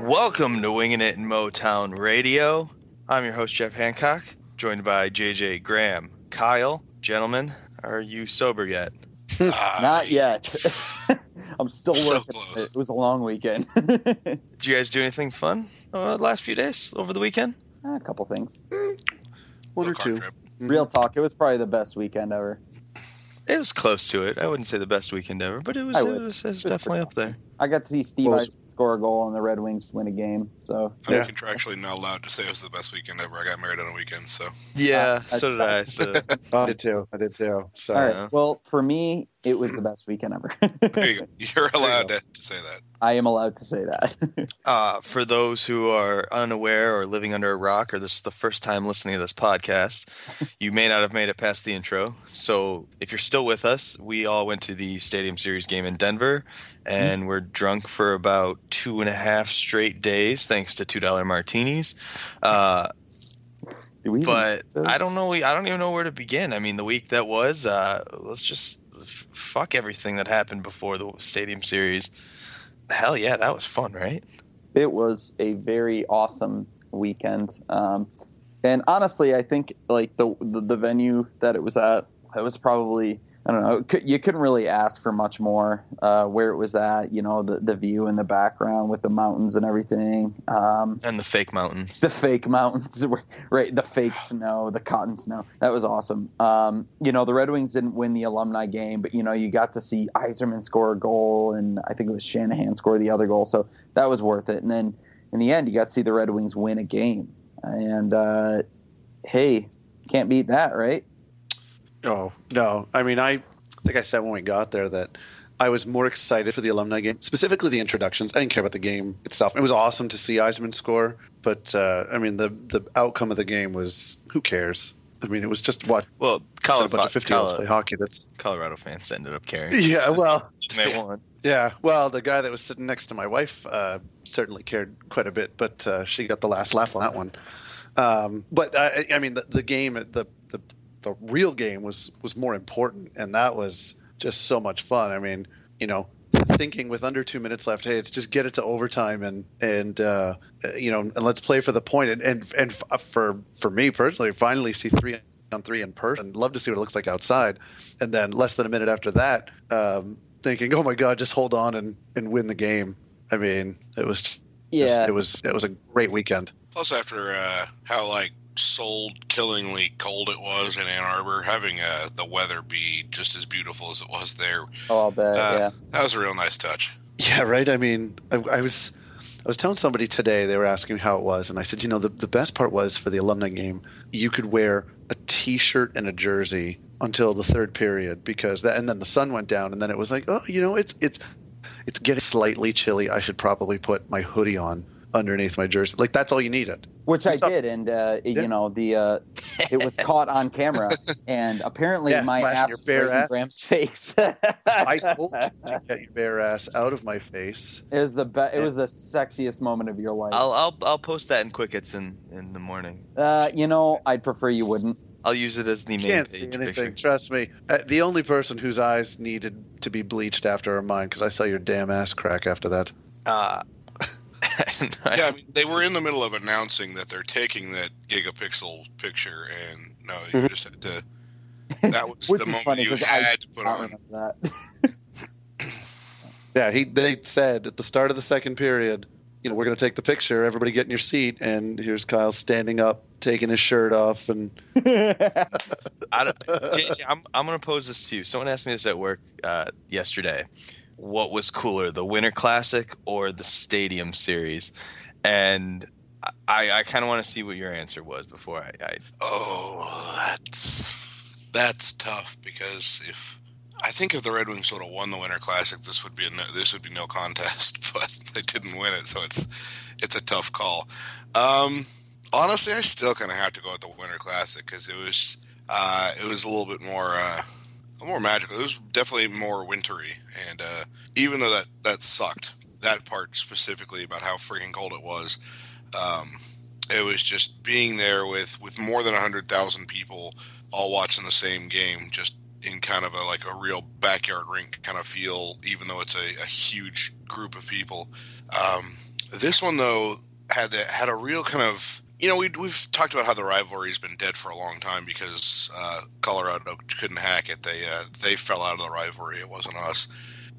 Welcome to Winging It in Motown Radio. I'm your host, Jeff Hancock, joined by JJ Graham. Kyle, gentlemen, are you sober yet? Not yet. I'm still So working. close. it was a long weekend. Did you guys do anything fun uh, the last few days over the weekend? a couple things. One or Little car two. Real talk. It was probably the best weekend ever. It was close to it. I wouldn't say the best weekend ever, but it was, I it was, it was definitely up there. I got to see Steve Well- Eisen score a goal and the Red Wings win a game. So I'm Yeah. contractually not allowed to say it was the best weekend ever. I got married on a weekend, so Yeah, that's so did I. So I did too. I did too. So all right. Yeah. Well, for me, it was the best weekend ever. there you go. You're allowed to, to say that. I am allowed to say that. Uh, for those who are unaware or living under a rock, or this is the first time listening to this podcast, you may not have made it past the intro. So if you're still with us, we all went to the Stadium Series game in Denver, and we're drunk for about two and a half straight days, thanks to two dollar martinis. Uh, Do we even- but I don't know. I don't even know where to begin. I mean, the week that was. Uh, let's just f- fuck everything that happened before the Stadium Series. Hell yeah, that was fun, right? it was a very awesome weekend. Um, and honestly, I think like the, the the venue that it was at, it was probably I don't know. You couldn't really ask for much more. Uh, where it was at, you know, the the view in the background with the mountains and everything. Um, And the fake mountains. the fake mountains, right? The fake snow, the cotton snow. That was awesome. Um, you know, the Red Wings didn't win the alumni game, but you know, you got to see Yzerman score a goal, and I think it was Shanahan score the other goal, so that was worth it. And then in the end, you got to see the Red Wings win a game, and uh, hey, can't beat that, right? Oh no! I mean, I think I said when we got there that I was more excited for the alumni game, specifically the introductions. I didn't care about the game itself. It was awesome to see Yzerman score, but uh, I mean, the the outcome of the game was who cares? I mean, it was just what Well, a bunch of fifty olds play hockey. That's Colorado fans ended up caring. yeah. Well, they won. yeah. Well, the guy that was sitting next to my wife uh, certainly cared quite a bit, but uh, she got the last laugh on that one. Um, but I, I mean, the, the game, at the, the the real game was was more important, and that was just so much fun. I mean, you know, thinking with under two minutes left, hey, it's just get it to overtime and and uh, you know, and let's play for the point. And and and for for me personally, finally see three on three in person. Love to see what it looks like outside. And then less than a minute after that, um, thinking, oh my god, just hold on and and win the game. I mean, it was just, Yeah, it was it was a great weekend. Plus, after uh, how like soul killingly cold it was in Ann Arbor, having uh, the weather be just as beautiful as it was there, oh, I'll bet. uh, yeah, that was a real nice touch. Yeah, right. I mean, I, I was I was telling somebody today. They were asking me how it was, and I said, you know, the the best part was for the alumni game, you could wear a T-shirt and a jersey until the third period because that, and then the sun went down, and then it was like, oh, you know, it's it's it's getting slightly chilly. I should probably put my hoodie on underneath my jersey. Like that's all you needed. which I What's did, and uh, Yeah. you know the uh, it was caught on camera, and apparently Yeah, my ass your was bare right in ass. Graham's face. I told you get your bare ass out of my face. It was the be- It was the sexiest moment of your life. I'll I'll I'll post that in Quickets in in the morning. uh, you know, I'd prefer you wouldn't. I'll use it as the main can't see anything. picture. Trust me. Uh, the only person whose eyes needed to be bleached after are mine because I saw your damn ass crack after that. Uh, Yeah, I mean, they were in the middle of announcing that they're taking that gigapixel picture, and no, you just had to. That was the is moment funny you 'cause I had to put I on. remember that. Yeah, he they said at the start of the second period, you know, we're going to take the picture. Everybody get in your seat, and here's Kyle standing up, taking his shirt off, and I don't, JJ, I'm I'm gonna pose this to you. Someone asked me this at work uh, yesterday. What was cooler, the Winter Classic or the Stadium Series, and I, I kind of want to see what your answer was before I. I oh, that's that's tough because if I think if the Red Wings would have won the Winter Classic, this would be a no, this would be no contest, but they didn't win it, so it's it's a tough call. Um, honestly, I still kind of have to go with the Winter Classic because it was uh, it was a little bit more uh, more magical. It was definitely more wintry, and uh, even though that that sucked, that part specifically about how freaking cold it was, um, it was just being there with with more than hundred thousand people all watching the same game, just in kind of a like a real backyard rink kind of feel, even though it's a, a huge group of people. Um, this one though had a, had a real kind of you know, we, we've talked about how the rivalry's been dead for a long time because uh, Colorado couldn't hack it. They uh, they fell out of the rivalry. It wasn't us,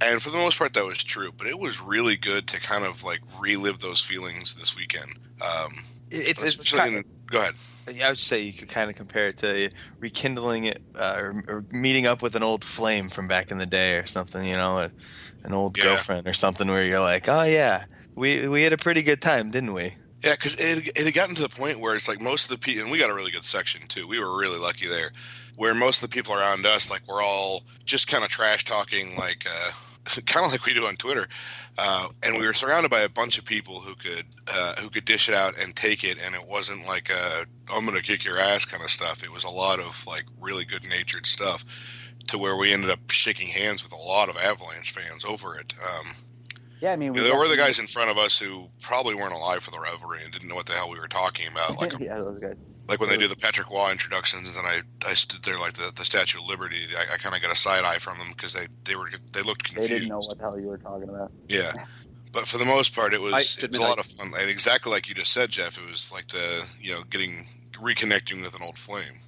and for the most part, that was true. But it was really good to kind of like relive those feelings this weekend. Um, it's, it's kind of, go ahead. Yeah, I would say you could kind of compare it to rekindling it uh, or, or, meeting up with an old flame from back in the day or something. You know, an old yeah. girlfriend or something where you're like, oh yeah, we we had a pretty good time, didn't we? Yeah, because it, it had gotten to the point where it's like most of the people, and we got a really good section too. We were really lucky there, where most of the people around us, like, we're all just kind of trash talking, like, uh, kind of like we do on Twitter. Uh, and we were surrounded by a bunch of people who could uh, who could dish it out and take it, and it wasn't like a "I'm going to kick your ass" kind of stuff. It was a lot of like really good natured stuff, to where we ended up shaking hands with a lot of Avalanche fans over it. Um, yeah, I mean, we there were the guys in front of us who probably weren't alive for the revelry and didn't know what the hell we were talking about. Like, yeah, those guys. Like when they do the Patrick Roy introductions, and then I, I stood there like the, the Statue of Liberty. I, I kind of got a side eye from them because they, they were they looked confused. They didn't know what the hell you were talking about. Yeah, but for the most part, it was it was a lot of fun. And exactly like you just said, Jeff, it was like the you know getting reconnecting with an old flame.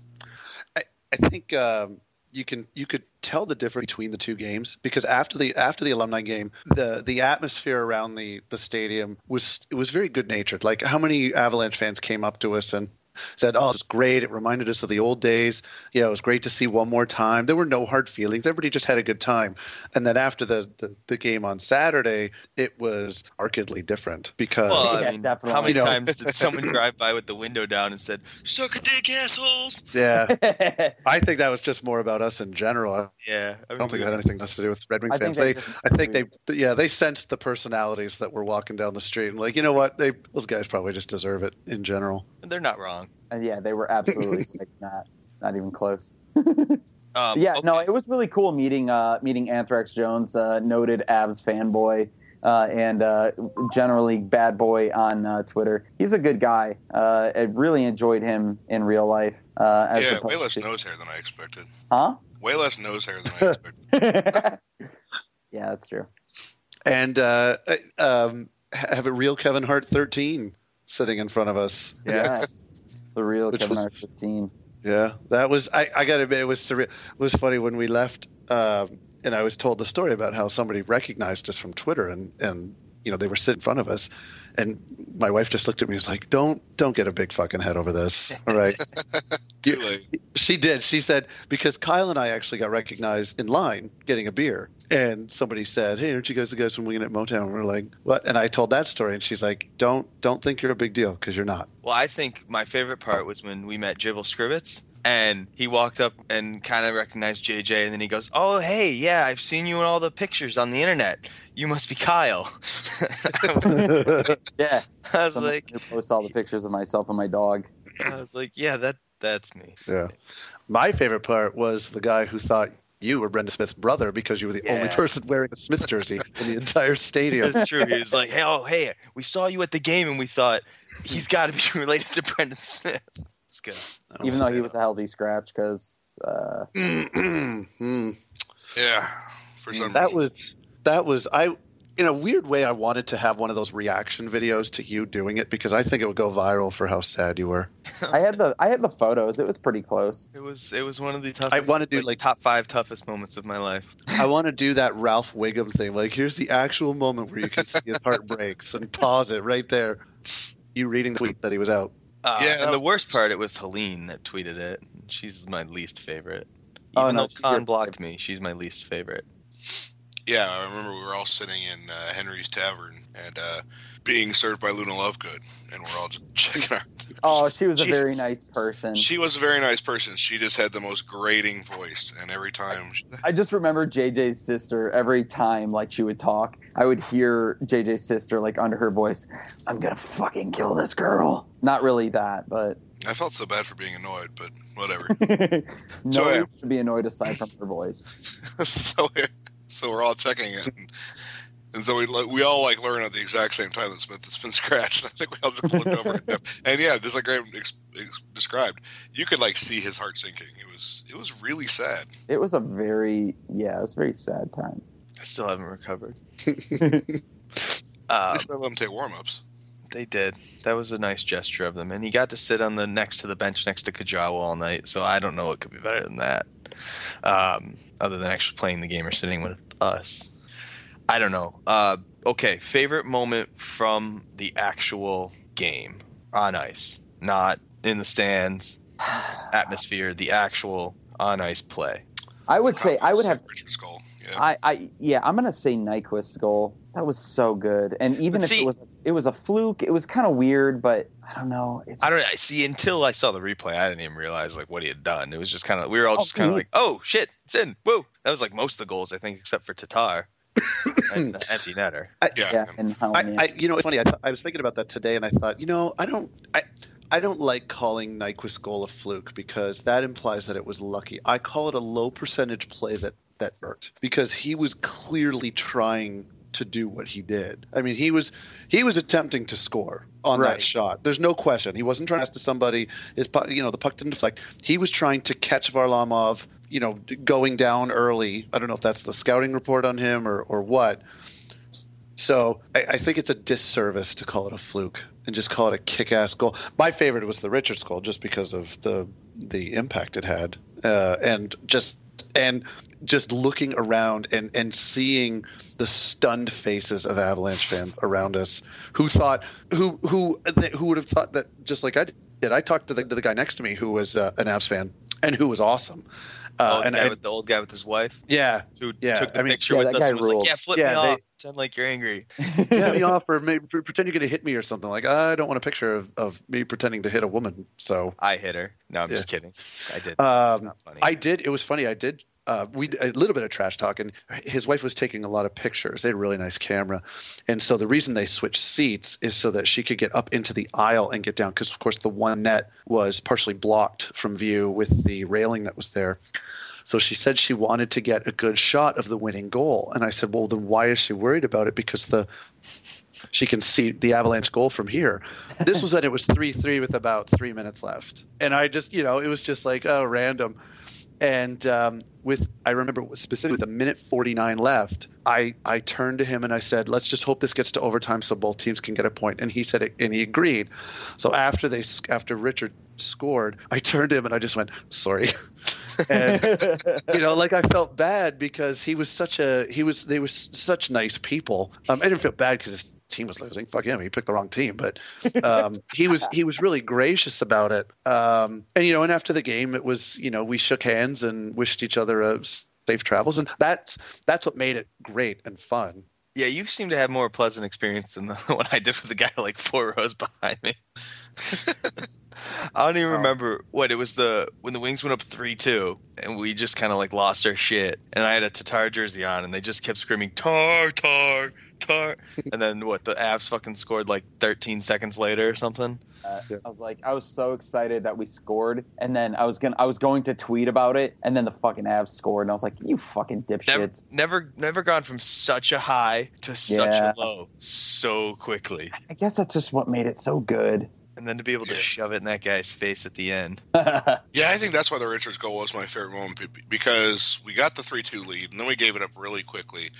I I think um, you can you could tell the difference between the two games because after the after the alumni game the the atmosphere around the the stadium was it was very good natured like how many avalanche fans came up to us and said, "Oh, it's great. It reminded us of the old days. Yeah, it was great to see one more time." There were no hard feelings. Everybody just had a good time. And then after the the, the game on Saturday, it was markedly different because well, I mean, definitely. how many you know, times did someone drive by with the window down and said, "Suck a dick, assholes"? Yeah, I think that was just more about us in general. Yeah, I, mean, I don't think it had anything else to do with Red Wing fans. They, I think they, yeah, they sensed the personalities that were walking down the street and like, you know what, they those guys probably just deserve it in general. They're not wrong. And yeah, they were absolutely like not not even close. um, yeah, okay. no, it was really cool meeting uh, meeting Anthrax Jones, uh, noted Avs fanboy. Uh, and uh, generally bad boy on uh, Twitter. He's a good guy. Uh, I really enjoyed him in real life. Uh, yeah, way less to... nose hair than I expected. Huh? Way less nose hair than I expected. yeah, that's true. And uh, um, have a real Kevin Hart 13 sitting in front of us. Yeah. Yes. The real Which Kevin was, 15. Yeah, that was. I, I got to admit, it was surreal. It was funny when we left, um, and I was told the story about how somebody recognized us from Twitter, and and you know they were sitting in front of us, and my wife just looked at me and was like, "Don't don't get a big fucking head over this, all right?" She did. She said because Kyle and I actually got recognized in line getting a beer, and somebody said, "Hey, aren't you guys the guys from Winging at Motown?" And we're like, "What?" And I told that story, and she's like, "Don't don't think you're a big deal because you're not." Well, I think my favorite part was when we met Jibble Scribbits. And he walked up and kind of recognized JJ, and then he goes, "Oh, hey, yeah, I've seen you in all the pictures on the internet. You must be Kyle." yeah, I was Someone like, post all the pictures of myself and my dog. I was like, "Yeah, that that's me." Yeah. My favorite part was the guy who thought you were Brendan Smith's brother because you were the yeah. only person wearing a Smith jersey in the entire stadium. That's true. He was like, "Hey, oh, hey, we saw you at the game, and we thought he's got to be related to Brendan Smith." It's good. Even though he was a healthy scratch, because uh... yeah, for some that reason. was that was I in a weird way, I wanted to have one of those reaction videos to you doing it because I think it would go viral for how sad you were. I had the I had the photos. It was pretty close. It was it was one of the toughest. I want to do like, like, top five toughest moments of my life. I want to do that Ralph Wiggum thing. Like, here's the actual moment where you can see his heart breaks and pause it right there. You reading the tweet that he was out. Uh, yeah, and the worst part, it was Helene that tweeted it. She's my least favorite. Oh, Even oh, no, though Con blocked me, she's my least favorite. Yeah, I remember we were all sitting in uh, Henry's Tavern and uh, being served by Luna Lovegood, and we're all just checking our. Oh, she was a very nice person. She was a very nice person. She just had the most grating voice, and every time, I just remember JJ's sister every time like she would talk, I would hear JJ's sister like under her voice, I'm gonna fucking kill this girl. Not really that, but I felt so bad for being annoyed, but whatever. no So, one yeah. should be annoyed aside from her voice. so, so we're all checking it, and, and so we we all like learn at the exact same time that Smith has been scratched. I think we all just looked over at him, and yeah, just like Graham ex- ex- described, you could like see his heart sinking. It was it was really sad. It was a very yeah, it was a very sad time. I still haven't recovered. At Uh, least they let him take warm ups. they did. That was a nice gesture of them, and he got to sit on the next to the bench next to Kajawa all night. So I don't know what could be better than that, um, other than actually playing the game or sitting with us. I don't know. Uh, okay, favorite moment from the actual game on ice, not in the stands, atmosphere, the actual on ice play. I would say I would have Richard's goal. Yeah. I, I yeah, I'm gonna say Nyquist's goal. That was so good. And even But if see- it was it was a fluke, it was kind of weird, but I don't know. It's I don't I see until I saw the replay. I didn't even realize like what he had done. It was just kind of we were all Oh, just kind of like, oh shit, it's in. Woo! That was like most of the goals I think, except for Tatar and the empty netter. I, yeah. yeah, and how I, I, you know, it's funny. I, th- I was thinking about that today, and I thought, you know, I don't, I, I don't like calling Nyquist's goal a fluke because that implies that it was lucky. I call it a low percentage play that that worked because he was clearly trying to do what he did. I mean, he was he was attempting to score on Right. that shot. There's no question. He wasn't trying to pass to somebody. His puck, you know, the puck didn't deflect. He was trying to catch Varlamov. You know, going down early. I don't know if that's the scouting report on him or or what. So I, I think it's a disservice to call it a fluke and just call it a kick-ass goal. My favorite was the Richards goal, just because of the the impact it had, uh, and just and just looking around and and seeing the stunned faces of Avalanche fans around us who thought who who who would have thought that just like I did. I talked to the to the guy next to me who was uh, an Avs fan and who was awesome. Uh, oh, and the, guy I- with, the old guy with his wife yeah, who Yeah, took the I mean- picture Yeah, with us and was ruled. like, "Yeah, flip Yeah, me they- off, pretend like you're angry." get me off or maybe pretend you're going to hit me or something like i don't want a picture of, of me pretending to hit a woman so I hit her. No, I'm Yeah. just kidding. I did. it's um, not funny. i did it was funny i did uh, we a little bit of trash talking. His wife was taking a lot of pictures. They had a really nice camera, and so the reason they switched seats is so that she could get up into the aisle and get down. Because of course the one net was partially blocked from view with the railing that was there. So she said she wanted to get a good shot of the winning goal, and I said, "Well, then why is she worried about it? Because the she can see the Avalanche goal from here. This was when it was three three with about three minutes left, and I just you know it was just like oh random, and um, with I remember specifically with a minute forty nine left, I I turned to him and I said, let's just hope this gets to overtime so both teams can get a point." and he said it, and he agreed. So after they after Richard scored, I turned to him and I just went sorry. and you know, like I felt bad because he was such a he was they were such nice people. Um, I didn't feel bad because team was losing. Fuck him, he picked the wrong team. But um, he was he was really gracious about it. Um, and you know, and after the game, it was you know we shook hands and wished each other a s- safe travels, and that's that's what made it great and fun. yeah, you seem to have more pleasant experience than the one I did with the guy like four rows behind me. I don't even remember what it was the when the Wings went up three two and we just kind of like lost our shit and I had a Tatar jersey on and they just kept screaming tar tar tar and then what the Avs fucking scored like 13 seconds later or something. Uh, I was like, I was so excited that we scored, and then I was gonna, I was going to tweet about it, and then the fucking Avs scored, and I was like, you fucking Never, dipshits. never, never gone from such a high to such Yeah. a low so quickly, I guess that's just what made it so good. And then to be able to Yeah. shove it in that guy's face at the end. Yeah, I think that's why the Richards goal was my favorite moment because we got the three-two lead, and then we gave it up really quickly,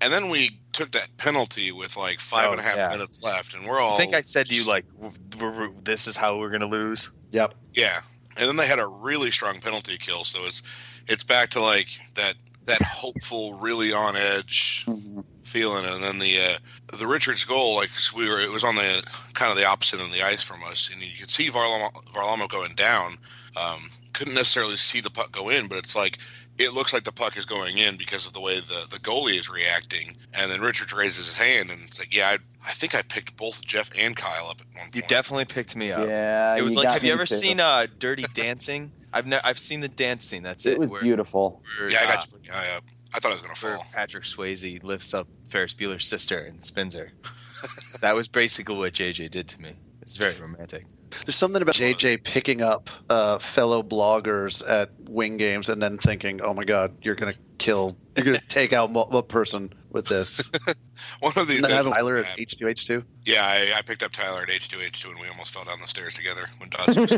and then we took that penalty with like five Oh, and a half yeah. minutes left, and we're all. I think I said to you like, w- w- "This is how we're gonna lose." Yep. Yeah, and then they had a really strong penalty kill, so it's it's back to like that that hopeful, really on edge Mhm. Feeling, and then the uh, the Richards goal, like we were, it was on the kind of the opposite end of the ice from us, and you could see Varlamov, Varlamov going down. Um, couldn't necessarily see the puck go in, but it's like it looks like the puck is going in because of the way the, the goalie is reacting. And then Richards raises his hand and it's like, yeah, I, I think I picked both Jeff and Kyle up at one point. You definitely picked me up. Yeah, It was like, have you ever too. seen uh, Dirty Dancing? I've ne- I've seen the dance scene. That's it. It was where, beautiful. where, Yeah, I got you pretty high up. I thought I was going to fall. Patrick Swayze lifts up Ferris Bueller's sister and spins her. that was basically what JJ did to me. It's very romantic. There's something about JJ picking up uh, fellow bloggers at wing games and then thinking, "Oh my God, you're gonna kill, you're gonna take out mo- a person with this." One of these And days. have Tyler at uh, H2H2. Yeah, I, I picked up Tyler at H2H2 and we almost fell down the stairs together when Dodds was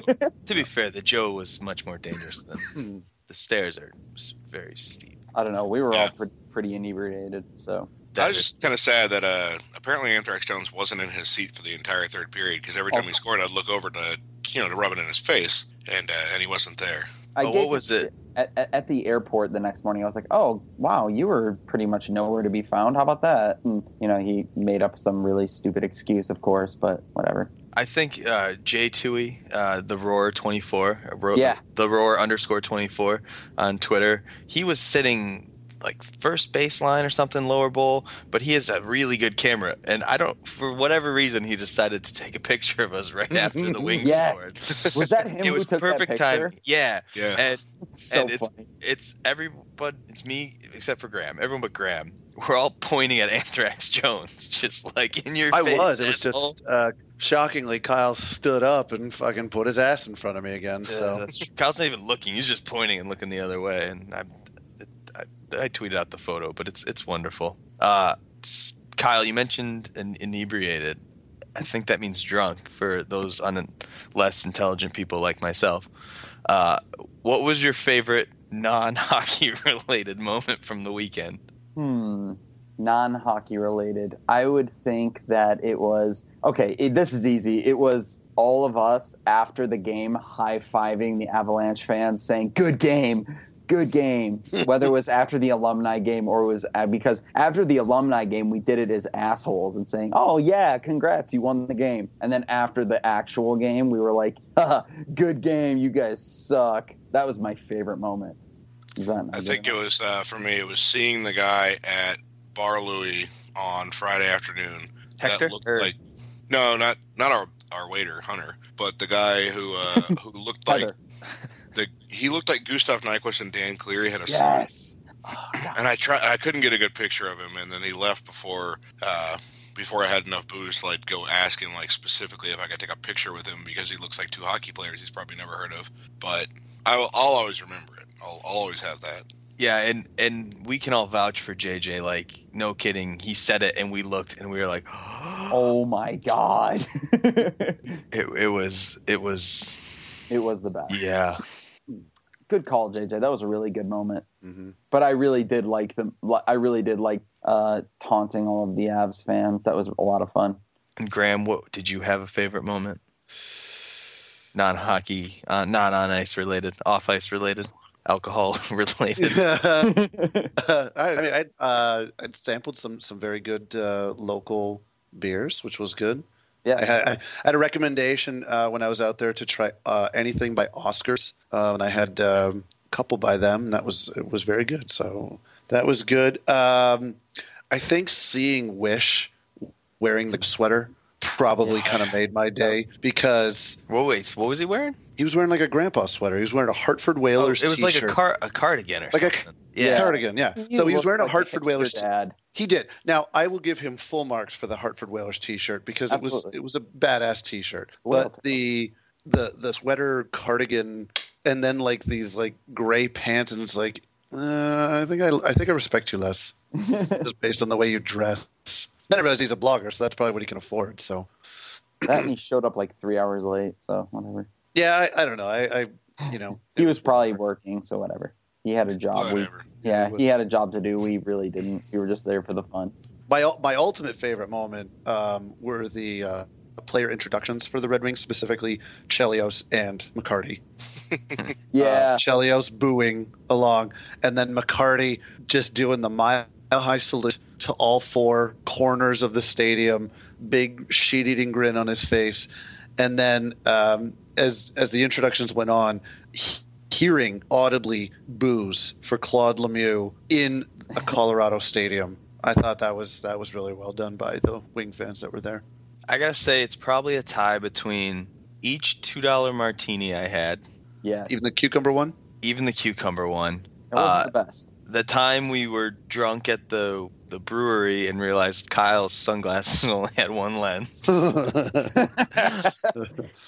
To be fair, the Joe was much more dangerous than Hmm. the stairs are very steep. I don't know. We were all Yeah. pretty, pretty inebriated, so I was just kind of sad that uh, apparently Anthrax Jones wasn't in his seat for the entire third period because every time Oh. he scored, I'd look over to you know to rub it in his face, and uh, and he wasn't there. I Oh, gave what was it? At, at, at the airport the next morning. I was like, "Oh, wow, you were pretty much nowhere to be found. How about that?" And you know, he made up some really stupid excuse, of course, but whatever. I think uh, Jay Tui, uh, the Roar twenty four, Yeah. the Roar underscore twenty four on Twitter. He was sitting like first baseline or something, lower bowl, but he has a really good camera, and I don't, for whatever reason, he decided to take a picture of us right after the Wings Yes. scored. Was that him it who was took that perfect time. Yeah, Yeah, and So And it's- funny. it's everybody. It's me except for Graham. Everyone but Graham. We're all pointing at Anthrax Jones, just like in your I face. was. It was just uh, shockingly, Kyle stood up and fucking put his ass in front of me again. Yeah, So that's true. Kyle's not even looking. He's just pointing and looking the other way. And I, I, I tweeted out the photo, but it's it's wonderful. Uh, Kyle, you mentioned an inebriated. I think that means drunk for those un- less intelligent people like myself. Uh, what was your favorite non-hockey related moment from the weekend? Hmm. Non-hockey related. I would think that it was okay. It, this is easy. It was all of us after the game high fiving the Avalanche fans, saying "Good game, good game." Whether it was after the alumni game or it was uh, because after the alumni game we did it as assholes and saying, "Oh yeah, congrats, you won the game." And then after the actual game, we were like, "Good game, you guys suck." That was my favorite moment. I think it was uh, for me. It was seeing the guy at Bar Louie on Friday afternoon. Hector? That looked Or- like no, not not our our waiter Hunter, but the guy who uh, who looked like the he looked like Gustav Nyquist and Dan Cleary had a son. Yes. Oh, And I try I couldn't get a good picture of him, and then he left before uh, before I had enough booze to like go ask him like specifically if I could take a picture with him because he looks like two hockey players he's probably never heard of. But I will, I'll always remember it. I'll, I'll always have that. Yeah, and and we can all vouch for JJ. Like, no kidding, he said it, and we looked, and we were like, Oh my god. it, it was, it was, it was the best. yeah. Good call, JJ. That was a really good moment. mhm. But I really did like them. I really did like uh, taunting all of the Avs fans. That was a lot of fun. And Graham, what did you have a favorite moment? Non-hockey, uh, not on ice related, off ice related, alcohol related. I, I mean, I uh, I'd sampled some some very good uh, local beers, which was good. I yeah. had, I had a recommendation uh, when I was out there to try uh, anything by Oscars, uh, and I had um, a couple by them. And that was it was very good. So that was good. Um, I think seeing Wish wearing the sweater probably kind of made my day because Whoa, wait, what was he wearing? he was wearing like a grandpa sweater. He was wearing a Hartford Oh, Whalers. it was like a t-shirt. car, a cardigan or Like a- something. Yeah. cardigan. Yeah. You so he was look wearing a Hartford hipster Whalers. dad. He did. Now I will give him full marks for the Hartford Whalers T-shirt because it was it was a badass T-shirt. Well But the the the sweater cardigan and then like these like gray pants and it's like uh, I think I I think I respect you less just based on the way you dress. Then I realized he's a blogger, so that's probably what he can afford. So that and he showed up like three hours late. So whatever. yeah, I, I don't know. I, I you know He was probably working. So whatever. He had a job. We, Whatever. yeah, he had a job to do. We really didn't. We were just there for the fun. my my ultimate favorite moment um, were the uh, player introductions for the Red Wings, specifically Chelios and McCarty. Yeah. uh, Chelios booing along, and then McCarty just doing the mile high salute to all four corners of the stadium, big sheet eating grin on his face, and then um, as as the introductions went on, he, hearing audibly boos for Claude Lemieux in a Colorado stadium. I thought that was that was really well done by the Wing fans that were there. I gotta say, it's probably a tie between each two dollar martini I had, Yes. Even the cucumber one. even the cucumber one. That wasn't uh, the best. The time we were drunk at the the brewery and realized Kyle's sunglasses only had one lens.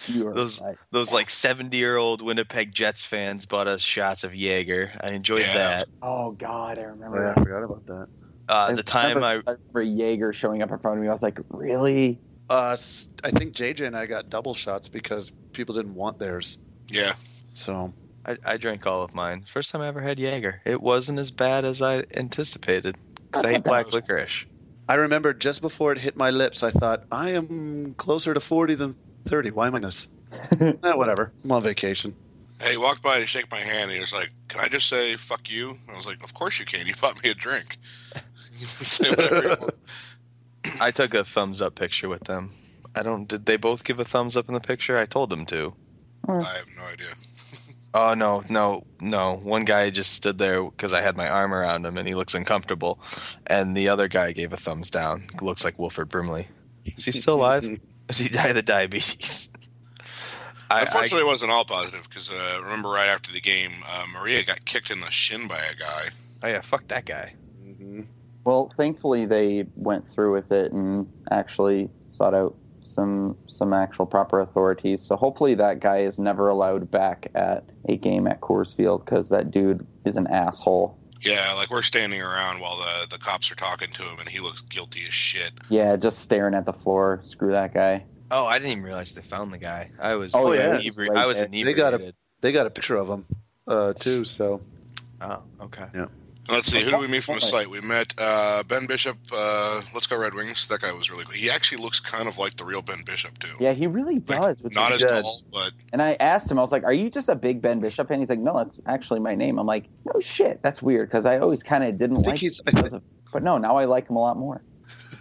Those- right. Those like seventy year old Winnipeg Jets fans bought us shots of Jaeger. I enjoyed Yeah. that. Oh God, I remember. yeah, I forgot about that. Uh, the time I remember, remember Jaeger showing up in front of me. I was like, really? Uh, s- I think JJ and I got double shots because people didn't want theirs. Yeah. So I, I drank all of mine. First time I ever had Jaeger. It wasn't as bad as I anticipated. 'Cause I hate black licorice. I remember just before it hit my lips, I thought I am closer to forty than thirty. Why am I this? eh, whatever. I'm on vacation. Hey, he walked by to shake my hand. And he was like, "Can I just say fuck you?" And I was like, "Of course you can. You bought me a drink. You can say whatever you want." I took a thumbs up picture with them. I don't. Did they both give a thumbs up in the picture? I told them to. I have no idea. Oh no, no, no! One guy just stood there because I had my arm around him, and he looks uncomfortable. And the other guy gave a thumbs down. Looks like Wilford Brimley. Is he still alive? Did he die of diabetes. I, I, Unfortunately, it wasn't all positive because uh, remember right after the game, uh, Maria got kicked in the shin by a guy. oh yeah, fuck that guy. Mhm. Well, thankfully they went through with it and actually sought out some some actual proper authorities. So hopefully that guy is never allowed back at a game at Coors Field because that dude is an asshole. Yeah, like we're standing around while the the cops are talking to him, and he looks guilty as shit. Yeah, just staring at the floor. Screw that guy. Oh, I didn't even realize they found the guy. I was. Oh, yeah, inebri- he's right I was there. They got a- They got a picture of him uh, too. So Oh, okay. Let's see, who do we meet from the site? We met uh, Ben Bishop. Uh, Let's go Red Wings. That guy was really cool. He actually looks kind of like the real Ben Bishop too. Yeah, he really Like, does. which not is as good. tall, but And I asked him, I was like, "Are you just a big Ben Bishop fan?" He's like, "No, that's actually my name." I'm like, "No shit, that's weird," because I always kind of didn't like. he's- him of, but no, now I like him a lot more.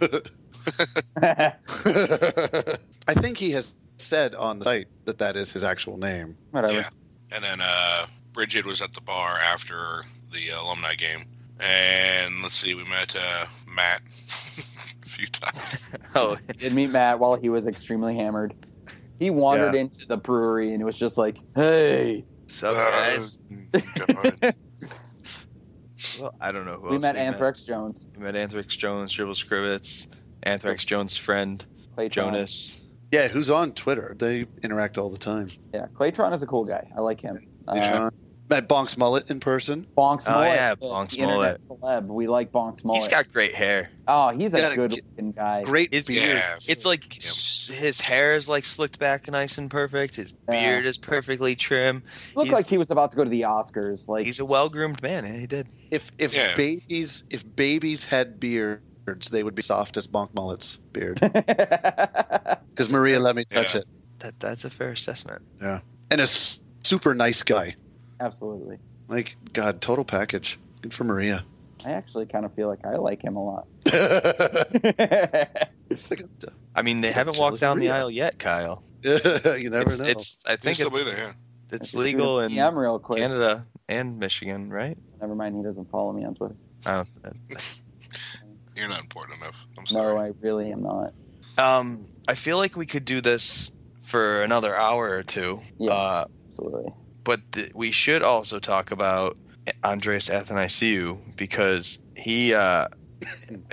I think he has said on the site that that is his actual name. Whatever. Yeah. And then uh, Bridget was at the bar after the alumni game. And let's see, we met uh, Matt a few times. Oh, Did meet Matt while he was extremely hammered. He wandered Yeah. into the brewery and it was just like, "Hey." so guys. Well, I don't know who we else met Anthrax Jones, We met Anthrax Jones, Dribble Scrivets, Anthrax Jones' friend Claytron. Jonas. Yeah, who's on Twitter? They interact all the time. Yeah, Claytron is a cool guy. I like him. Uh, met Bonks Mullet in person. Bonks Oh, Mullet, yeah, Bonks the internet Mullet. celeb. We like Bonks Mullet. He's got great hair. oh, he's a Got a- good looking guy. Great His beard. Yeah. It's like s- his hair is like slicked back nice and perfect. His Yeah. beard is perfectly trim. Looked he's- like he was about to go to the Oscars. Like, He's a well groomed man. Yeah, he did. If if Yeah. babies if babies had beards, they would be soft as Bonk Mullet's beard. Because Maria let me touch Yeah. it. That that's a fair assessment. Yeah, and a s- super nice guy. Absolutely. Like God, total package. Good for Maria. I actually kind of feel like I like him a lot. I mean, they haven't walked jealous down the aisle yet, Kyle. you never it's, know. it's I think still it- be there, yeah. it's legal in real quick. Canada and Michigan, right? Never mind, he doesn't follow me on Twitter. Oh, You're not important enough. I'm No, sorry. I really am not. um, I feel like we could do this for another hour or two. Yeah. Uh, Absolutely. But we should also talk about Andreas Athanasiou because he uh,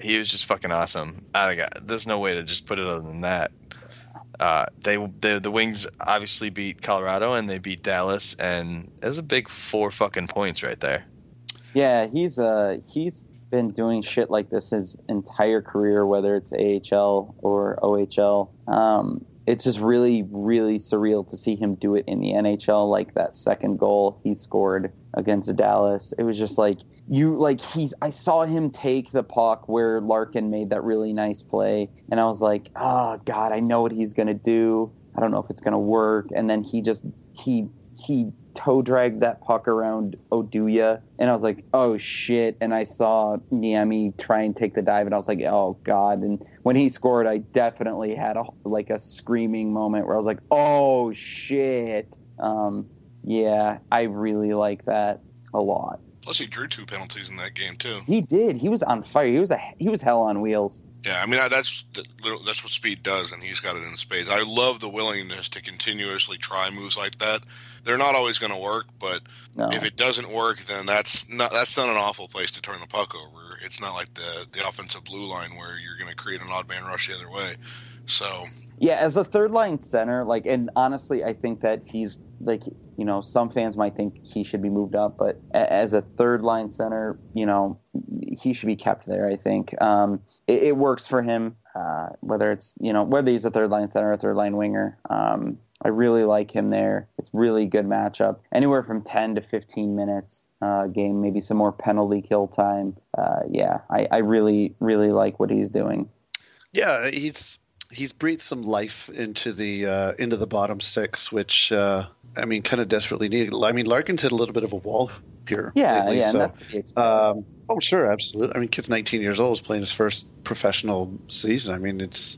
he was just fucking awesome. I got there's no way to just put it other than that. Uh, they, they the Wings obviously beat Colorado and they beat Dallas and it was a big four fucking points right there. Yeah, he's uh he's been doing shit like this his entire career, whether it's AHL or OHL. Um, it's just really, really surreal to see him do it in the NHL. Like that second goal he scored against Dallas, it was just like you like he's. I saw him take the puck where Larkin made that really nice play, and I was like, oh god, I know what he's gonna do. I don't know if it's gonna work. And then he just he he toe dragged that puck around Oduya, and I was like, "Oh shit!" And I saw Niemi try and take the dive, and I was like, "Oh god!" And when he scored, I definitely had a like a screaming moment where I was like, "Oh shit!" Um, Yeah, I really like that a lot. Plus, he drew two penalties in that game too. He did. He was on fire. He was a he was hell on wheels. Yeah, I mean that's that's what speed does, and he's got it in spades. I love the willingness to continuously try moves like that. They're not always going to work, but no. if it doesn't work, then that's not that's not an awful place to turn the puck over. It's not like the the offensive blue line where you're going to create an odd man rush the other way. So yeah, as a third line center, like, and honestly, I think that he's like you know some fans might think he should be moved up but as a third line center you know he should be kept there i think. Um, it, it, works for him uh, whether it's you know whether he's a third line center or third line winger. Um, i really like him there. It's really good matchup. Anywhere from 10 to 15 minutes uh, game maybe some more penalty kill time. Uh, yeah I, I really really like what he's doing. Yeah he's he's breathed some life into the uh, into the bottom six, which uh, I mean, kind of desperately needed. I mean, Larkin's hit a little bit of a wall here. Yeah, lately, yeah, so, that's um, oh, sure, absolutely. I mean, kid's 19 years old, is playing his first professional season. I mean, it's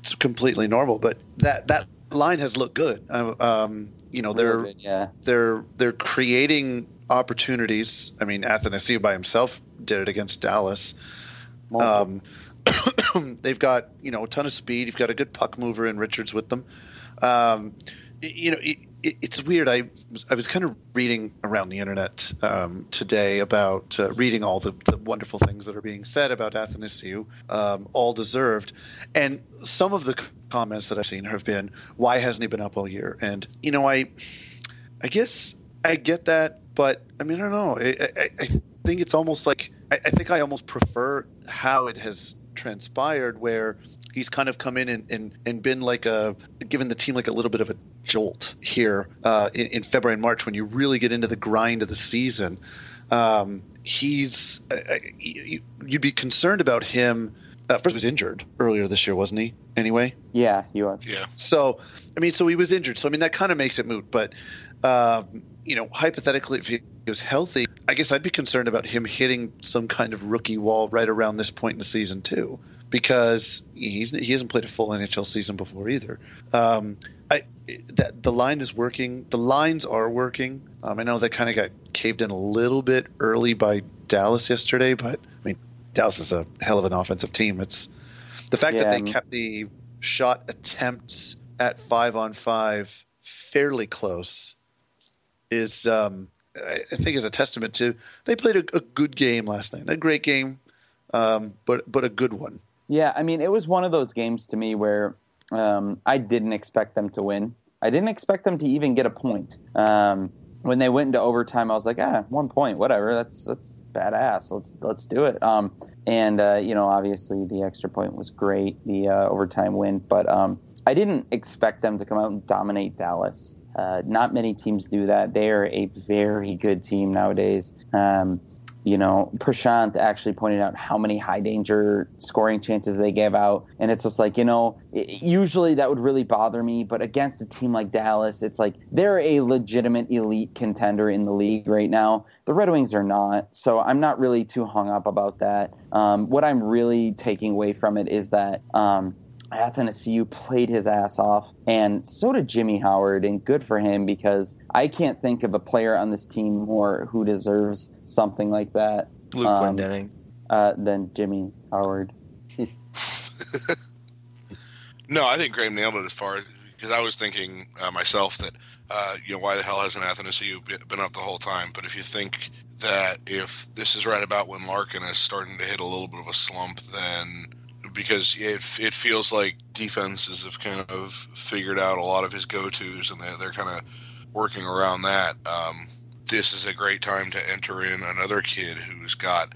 it's completely normal. But that that line has looked good. Uh, um, you know, they're bit, yeah. they're they're creating opportunities. I mean, Athanasiou by himself did it against Dallas. Um, they've got you know a ton of speed. You've got a good puck mover in Richards with them. Um, you know, it, it, it's weird. I was, I was kind of reading around the internet um, today about uh, reading all the, the, wonderful things that are being said about Athanasiou, um, all deserved, and some of the comments that I've seen have been, "Why hasn't he been up all year?" And you know, I, I guess I get that, but I mean, I don't know. I, I, I think it's almost like I, I think I almost prefer how it has transpired where he's kind of come in and, and, and been like a given the team like a little bit of a jolt here uh, in, in, February and March when you really get into the grind of the season. Um, he's uh, uh you'd be concerned about him. Uh, first, he was injured earlier this year, wasn't he? Anyway. Yeah, he was. Yeah. So, I mean, so he was injured. So, I mean, that kind of makes it moot. But, um, you know, hypothetically, if he was healthy, I guess I'd be concerned about him hitting some kind of rookie wall right around this point in the season too, because he's he hasn't played a full NHL season before either. Um, I that the line is working. The lines are working. Um, I know that kind of got caved in a little bit early by Dallas yesterday, but I mean Dallas is a hell of an offensive team. It's the fact yeah, that they kept the shot attempts at five on five fairly close is um, I think is a testament to they played a, a good game last night, a great game, um, but but a good one. Yeah, I mean, it was one of those games to me where um, I didn't expect them to win. I didn't expect them to even get a point. Um, when they went into overtime, I was like, ah, one point, whatever. That's that's badass. Let's let's do it. Um, and uh, you know, obviously, the extra point was great, the uh, overtime win, but um, I didn't expect them to come out and dominate Dallas. Uh, not many teams do that. They are a very good team nowadays. Um, you know, Prashanth actually pointed out how many high danger scoring chances they gave out. And it's just like, you know, usually that would really bother me. But against a team like Dallas, it's like they're a legitimate elite contender in the league right now. The Red Wings are not. So I'm not really too hung up about that. Um, what I'm really taking away from it is that. Um, Athanasiou played his ass off, and so did Jimmy Howard, and good for him because I can't think of a player on this team more who deserves something like that. Luke um, Glendening. Uh, than Jimmy Howard. no, I think Graham nailed it as far as because I was thinking uh, myself that uh, you know why the hell hasn't Athanasiou been up the whole time? But if you think that if this is right about when Larkin is starting to hit a little bit of a slump, then because it, it feels like defenses have kind of figured out a lot of his go tos and they're, they're kind of working around that. Um, this is a great time to enter in another kid who's got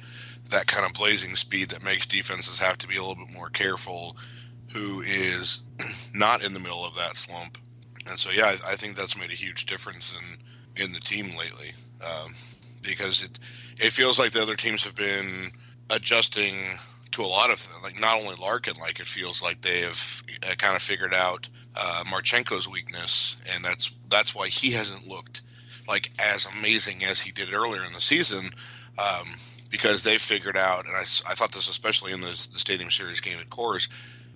that kind of blazing speed that makes defenses have to be a little bit more careful, who is not in the middle of that slump. And so, yeah, I, I think that's made a huge difference in, in the team lately um, because it, it feels like the other teams have been adjusting to a lot of like not only Larkin, like it feels like they have uh, kind of figured out uh, Marchenko's weakness, and that's that's why he hasn't looked like as amazing as he did earlier in the season. Um, because they figured out, and I, I thought this especially in the, the Stadium Series game at Coors,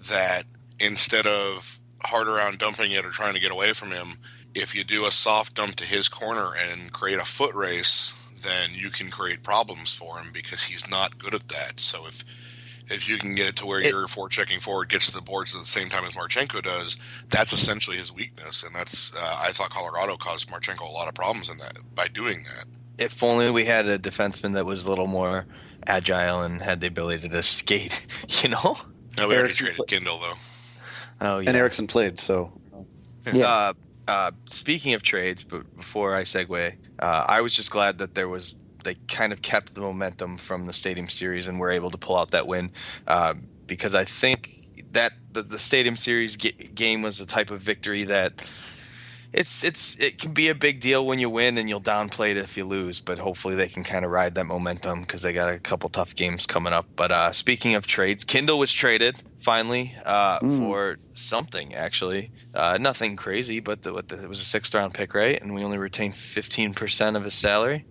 that instead of hard around dumping it or trying to get away from him, if you do a soft dump to his corner and create a foot race, then you can create problems for him because he's not good at that. So if if you can get it to where It- your forechecking forward gets to the boards at the same time as Marchenko does, that's essentially his weakness. And that's uh, I thought Colorado caused Marchenko a lot of problems in that by doing that. If only we had a defenseman that was a little more agile and had the ability to skate, you know? No, we already Ericsson traded Kindl though. Oh, yeah. And Ericsson played, so Yeah. Uh, uh, speaking of trades, but before I segue, uh, I was just glad that there was they kind of kept the momentum from the Stadium Series and were able to pull out that win uh, because I think that the, the Stadium Series ga- game was the type of victory that it's it's it can be a big deal when you win and you'll downplay it if you lose, but hopefully they can kind of ride that momentum because they got a couple tough games coming up. But uh, speaking of trades, Kindl was traded finally uh, Mm. for something actually, uh, nothing crazy, but the, what the, it was a sixth round pick, right? And we only retained fifteen percent of his salary.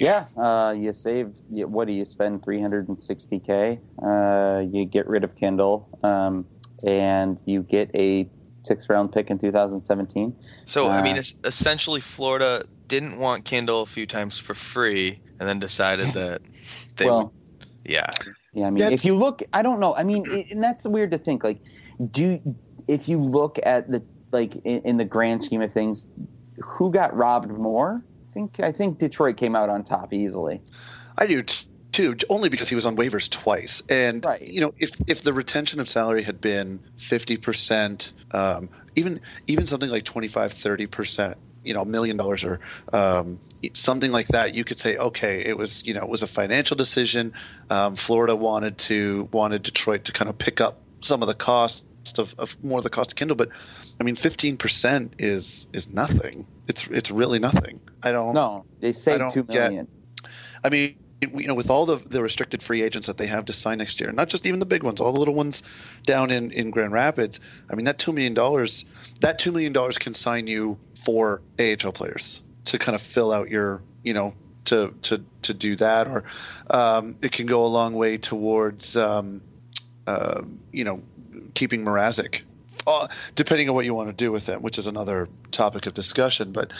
Yeah, uh, you save. You, what do you spend? Three hundred and sixty k. Uh, you get rid of Kindl, um, and you get a sixth round pick in two thousand seventeen. So I mean, Uh, es- essentially, Florida didn't want Kindl a few times for free, and then decided that they Well, would. Yeah, Yeah, I mean, That's- if you look, I don't know. I mean, it, and that's weird to think. Like, do if you look at the like in, in the grand scheme of things, who got robbed more? I think I think Detroit came out on top easily. I do too, only because he was on waivers twice. And Right. you know, if if the retention of salary had been fifty percent, um, even even something like 25 30 percent, you know, a million dollars or um, something like that, you could say, okay, it was you know it was a financial decision. Um, Florida wanted to wanted Detroit to kind of pick up some of the cost of, of more of the cost of Kindl, but I mean, fifteen percent is is nothing. It's it's really nothing. I don't. No, they saved don't get- I mean, you know, with all the, the restricted free agents that they have to sign next year, not just even the big ones, all the little ones down in, in Grand Rapids. I mean, that two million dollars, that two million dollars can sign you four AHL players to kind of fill out your, you know, to to to do that, or um, it can go a long way towards, um, uh, you know, keeping Mrazek. Uh, depending on what you want to do with him, which is another topic of discussion. But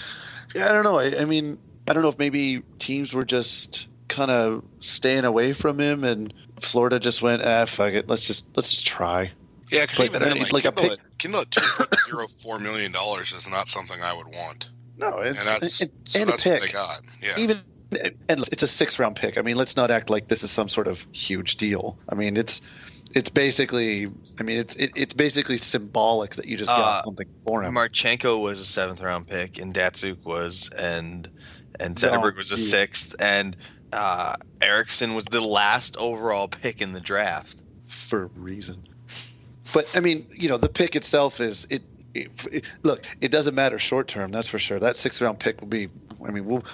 yeah, I don't know. I, I mean, I don't know if maybe teams were just kind of staying away from him, and Florida just went, "Ah, fuck it, let's just let's just try." Yeah, because even then like, like a pick- at, Kindl at two point zero four million dollars is not something I would want, No, it's and that's and, so and a that's what pick. they got. Yeah, Even and it's a six round pick. I mean, let's not act like this is some sort of huge deal. I mean, it's it's basically. I mean, it's it, it's basically symbolic that you just Uh, got something for him. Marchenko was a seventh round pick, and Datsyuk was, and and Zetterberg was a sixth, and uh, Ericsson was the last overall pick in the draft. for a reason. But I mean, you know, the pick itself is it. it, it look, it doesn't matter short term. That's for sure. That sixth round pick will be. I mean, we'll.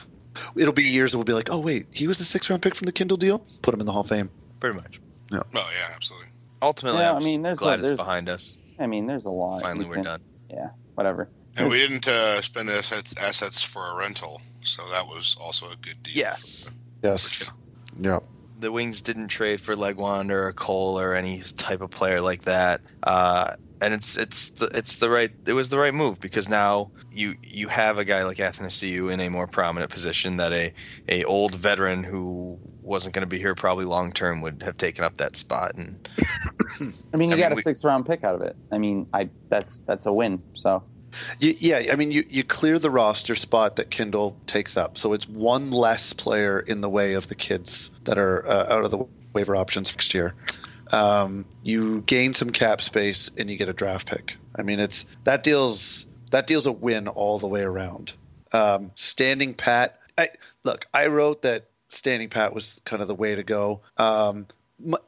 It'll be years. We'll be like, oh wait, he was the sixth round pick from the Kindl deal. Put him in the Hall of Fame. Pretty much. Oh yeah, absolutely. Ultimately, Yeah, I'm I mean, there's glad a- it's there's- behind us. I mean, there's a lot. Finally, we're can- done. Yeah, whatever. And we didn't uh, spend assets assets for a rental, so that was also a good deal. Yes. Yes. Yeah. The Wings didn't trade for Legwand or a Cole or any type of player like that. Uh, and it's it's the it's the right it was the right move because now you you have a guy like Athanasiou in a more prominent position that a a old veteran who wasn't going to be here probably long term would have taken up that spot and I mean, you I mean, got a we- six round pick out of it. I mean, I that's that's a win. So Yeah, I mean, you, you clear the roster spot that Kindl takes up, so it's one less player in the way of the kids that are uh, out of the waiver options next year. Um, you gain some cap space and you get a draft pick. I mean, it's that deals that deals a win all the way around. Um, standing pat. I, look, I wrote that standing pat was kind of the way to go. Um,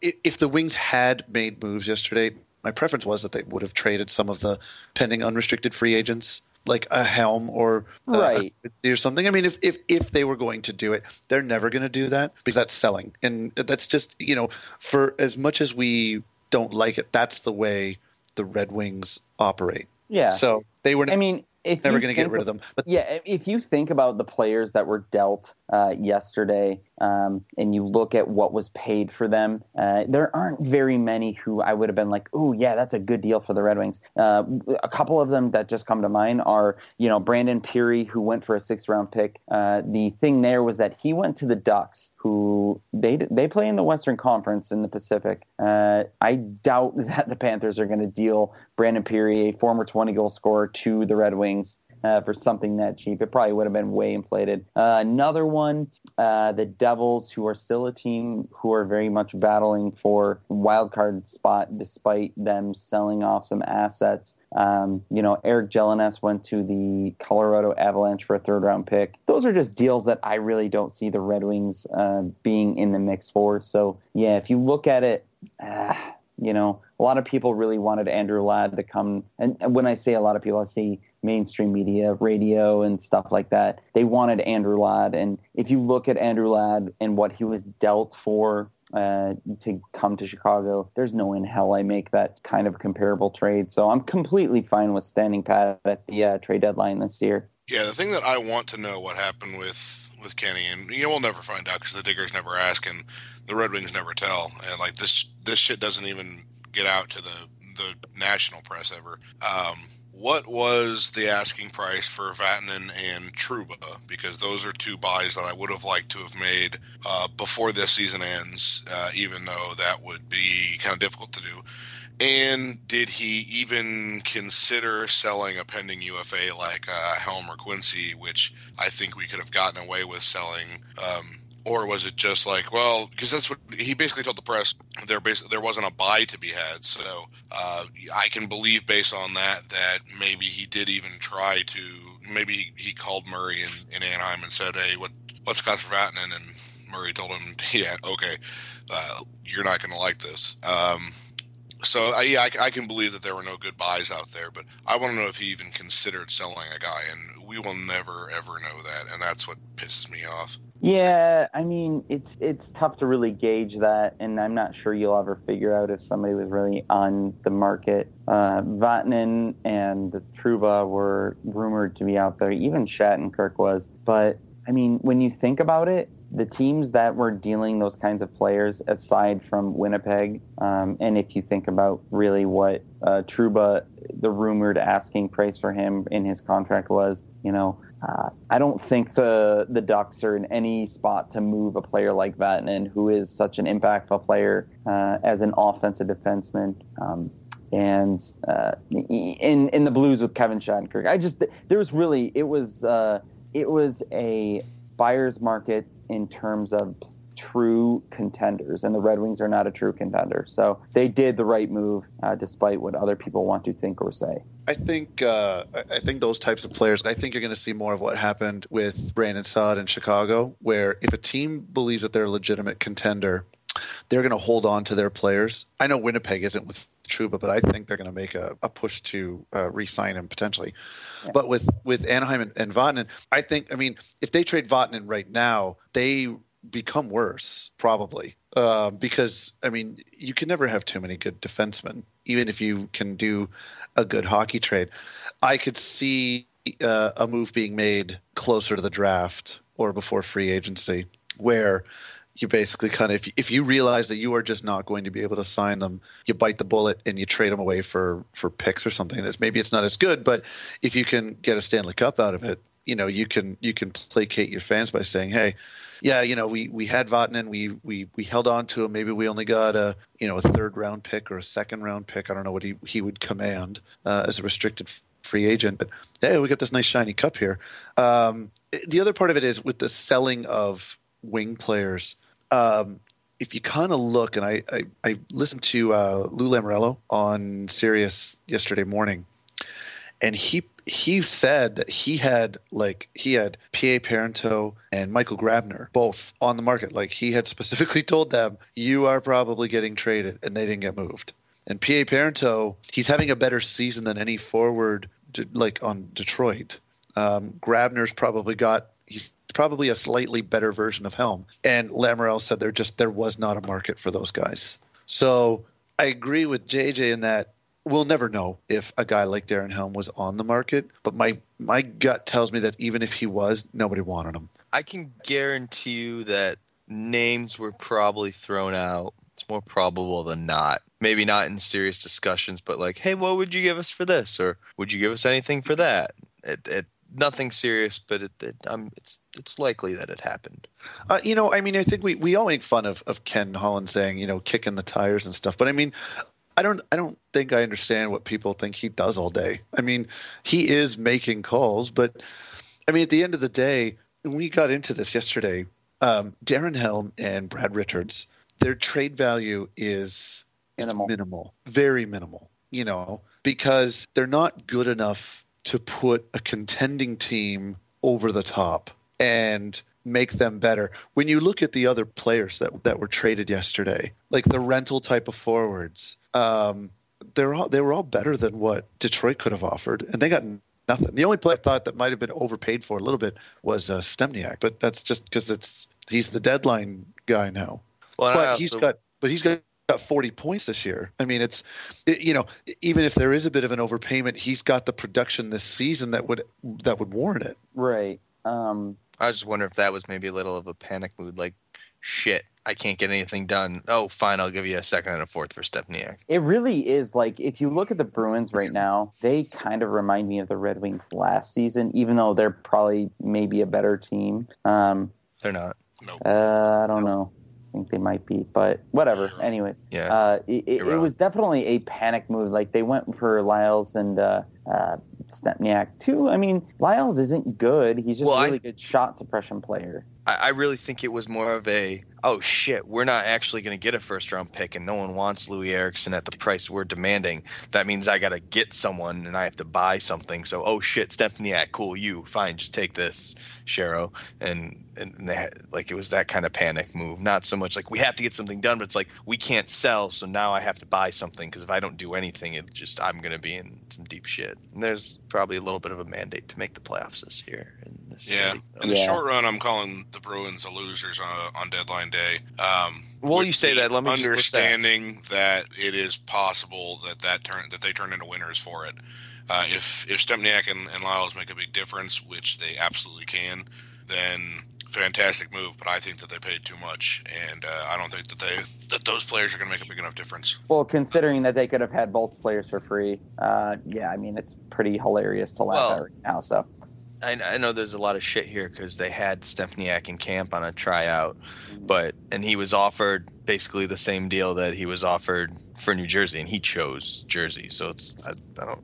if the Wings had made moves yesterday, my preference was that they would have traded some of the pending unrestricted free agents, like a Helm or uh, Right. or something. I mean, if if if they were going to do it, they're never going to do that because that's selling, and that's just you know, for as much as we don't like it, that's the way the Red Wings operate. yeah, So they were. I mean, if Never going to get rid of them. But Yeah, if you think about the players that were dealt uh, yesterday, um, and you look at what was paid for them, uh, there aren't very many who I would have been like, "Oh, yeah, that's a good deal for the Red Wings." Uh, a couple of them that just come to mind are, you know, Brandon Pirri, who went for a sixth round pick. Uh, the thing there was that he went to the Ducks, who they they play in the Western Conference in the Pacific. Uh, I doubt that the Panthers are going to deal Brandon Pirri, a former 20 goal scorer, to the Red Wings uh, for something that cheap. It probably would have been way inflated. Uh, another one, uh, the Devils, who are still a team who are very much battling for wild card spot, despite them selling off some assets. Um, you know, Eric Gelinas went to the Colorado Avalanche for a third round pick. Those are just deals that I really don't see the Red Wings uh, being in the mix for. So, yeah, if you look at it, uh, you know, a lot of people really wanted Andrew Ladd to come. And, when I say a lot of people, I see mainstream media, radio, and stuff like that. They wanted Andrew Ladd. And if you look at Andrew Ladd and what he was dealt for uh, to come to Chicago, there's no in hell I make that kind of comparable trade. So I'm completely fine with standing pat at the uh, trade deadline this year. Yeah, the thing that I want to know what happened with with Kenny, and you know we'll never find out because the Diggers never ask and the Red Wings never tell, and like this this shit doesn't even get out to the the national press ever. Um, what was the asking price for Vatanen and Trouba? Because those are two buys that I would have liked to have made uh, before this season ends, uh, even though that would be kind of difficult to do. And did he even consider selling a pending UFA like uh, Helm or Quincey, which I think we could have gotten away with selling? Um, or was it just like, well, because that's what he basically told the press. There, basically, there wasn't a buy to be had. So uh, I can believe, based on that, that maybe he did even try to. Maybe he, called Murray in, in Anaheim and said, "Hey, what what's Scott Vatanen?" And Murray told him, "Yeah, okay, uh, you're not going to like this." Um, so I, yeah, I, I, can believe that there were no good buys out there, but I want to know if he even considered selling a guy, and we will never ever know that, and that's what pisses me off. Yeah, I mean it's it's tough to really gauge that, and I'm not sure you'll ever figure out if somebody was really on the market. Uh, Vatanen and Trouba were rumored to be out there, even Shattenkirk was. But I mean, when you think about it, the teams that were dealing those kinds of players, aside from Winnipeg, um, and if you think about really what uh, Trouba, the rumored asking price for him in his contract was, you know, uh, I don't think the the Ducks are in any spot to move a player like Vatanen, who is such an impactful player uh, as an offensive defenseman. Um, and uh, in in the Blues with Kevin Shattenkirk, I just there was really it was uh, it was a buyer's market in terms of true contenders, and the Red Wings are not a true contender. So they did the right move, uh, despite what other people want to think or say. I think uh, I think those types of players. I think you're going to see more of what happened with Brandon Saad in Chicago, where if a team believes that they're a legitimate contender, they're going to hold on to their players. I know Winnipeg isn't with Trouba, but I think they're going to make a, a push to uh, re-sign him potentially. But with with Anaheim and, and Vatanen, I think I mean if they trade Vatanen right now, they become worse probably uh, because I mean you can never have too many good defensemen, even if you can do a good hockey trade. I could see uh, a move being made closer to the draft or before free agency, where you basically kind of if, if you realize that you are just not going to be able to sign them, you bite the bullet and you trade them away for for picks or something. Maybe it's not as good, but if you can get a Stanley Cup out of it, you know you can you can placate your fans by saying, hey yeah, you know, we we had Vatanen, we we we held on to him. Maybe we only got a you know a third round pick or a second round pick. I don't know what he he would command uh, as a restricted free agent, but hey, we got this nice shiny cup here. Um, the other part of it is with the selling of wing players. Um, if you kind of look, and I, I, I listened to uh, Lou Lamoriello on Sirius yesterday morning, and he he said that he had like he had PA Parenteau and Michael Grabner both on the market. Like he had specifically told them, "You are probably getting traded," and they didn't get moved. And PA Parenteau, he's having a better season than any forward like on Detroit. Um, Grabner's probably got he's probably a slightly better version of Helm. And Lamoriello said there just there was not a market for those guys. So I agree with JJ in that we'll never know if a guy like Darren Helm was on the market, but my my gut tells me that even if he was, nobody wanted him. I can guarantee you that names were probably thrown out. It's more probable than not. Maybe not in serious discussions, but like, hey, what would you give us for this, or would you give us anything for that? It, it nothing serious, but it, it um, it's it's likely that it happened. Uh, you know, I mean, I think we, we all make fun of, of Ken Holland saying, you know, kicking the tires and stuff. But I mean, I don't I don't think I understand what people think he does all day. I mean, he is making calls, but I mean, at the end of the day, we got into this yesterday. Um, Darren Helm and Brad Richards, their trade value is Minimal. minimal, very minimal. You know, because they're not good enough to put a contending team over the top and make them better. When you look at the other players that that were traded yesterday, like the rental type of forwards, um, they're all they were all better than what Detroit could have offered, and they got nothing. The only player I thought that might have been overpaid for a little bit was uh, Stempniak, but that's just because it's he's the deadline guy now. Well, but I he's also- got but he's got. Got 40 points this year. I mean, it's it, you know, even if there is a bit of an overpayment, he's got the production this season that would that would warrant it. Right. Um, I just wonder if that was maybe a little of a panic mood, like, shit, I can't get anything done. Oh, fine, I'll give you a second and a fourth for Stempniak. it really is like if you look at the Bruins right now, they kind of remind me of the Red Wings last season, even though they're probably maybe a better team. Um, They're not. Nope. uh, I don't know. I think they might be, but whatever. Anyways, Yeah. uh, it, it, it was definitely a panic move. Like they went for Liles and uh, uh, Stempniak too. I mean, Liles isn't good. He's just Well, a I- really good shot suppression player. I, I really think it was more of a oh shit, we're not actually going to get a first round pick, and no one wants Loui Eriksson at the price we're demanding. That means I got to get someone, and I have to buy something. So oh shit, Stempniak, cool, you fine, just take this, Shero, and and they had, like it was that kind of panic move. Not so much like we have to get something done, but it's like we can't sell, so now I have to buy something because if I don't do anything, it just I'm going to be in some deep shit. And there's probably a little bit of a mandate to make the playoffs this year. In this Yeah. city. In the Yeah. short run, I'm calling the Bruins the losers on, on deadline day. Um, Well, you say that, let me just look understanding that it is possible that that turn that they turn into winners for it. Uh, if if Stempniak and, and Liles make a big difference, which they absolutely can, then fantastic move. But I think that they paid too much, and uh, I don't think that they that those players are going to make a big enough difference. Well, considering that they could have had both players for free, uh, yeah, I mean it's pretty hilarious to laugh Well- at right now. So I, I know there's a lot of shit here because they had Stempniak in camp on a tryout, but and he was offered basically the same deal that he was offered for New Jersey, and he chose Jersey. So it's I, I don't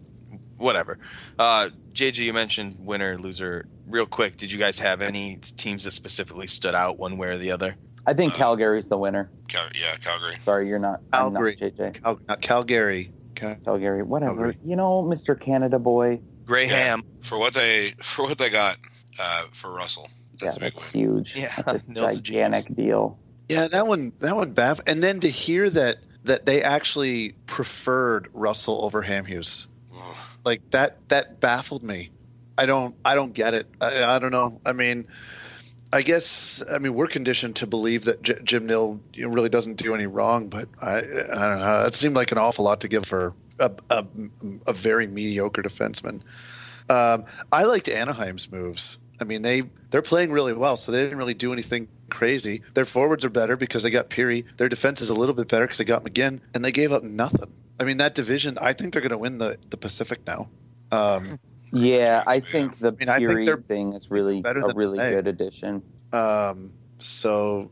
whatever. Uh, JJ, you mentioned winner loser. Real quick, did you guys have any teams that specifically stood out one way or the other? I think Calgary's the winner. Cal- yeah, Calgary. Sorry, you're not. I'm not Calgary. JJ. Cal- not Calgary. Cal- Calgary, whatever. Calgary. You know, Mr. Canada boy. Graham. For what they for what they got uh, for Russell, that's yeah, a that's win. huge. Yeah, that's a Nils a gigantic deal. Yeah, that one that one baff. And then to hear that that they actually preferred Russell over Hamhuis, Ugh. like that that baffled me. I don't I don't get it. I, I don't know. I mean, I guess I mean we're conditioned to believe that J- Jim Nill really doesn't do any wrong, but I I don't know. That seemed like an awful lot to give for a a, a very mediocre defenseman. Um, I liked Anaheim's moves. I mean, they they're playing really well, so they didn't really do anything crazy. Their forwards are better because they got Pirri. Their defense is a little bit better because they got McGinn, and they gave up nothing. I mean, that division. I think they're going to win the the Pacific now. Um, Yeah, I think the mean, I Fury they're thing is really a really good addition. um, so,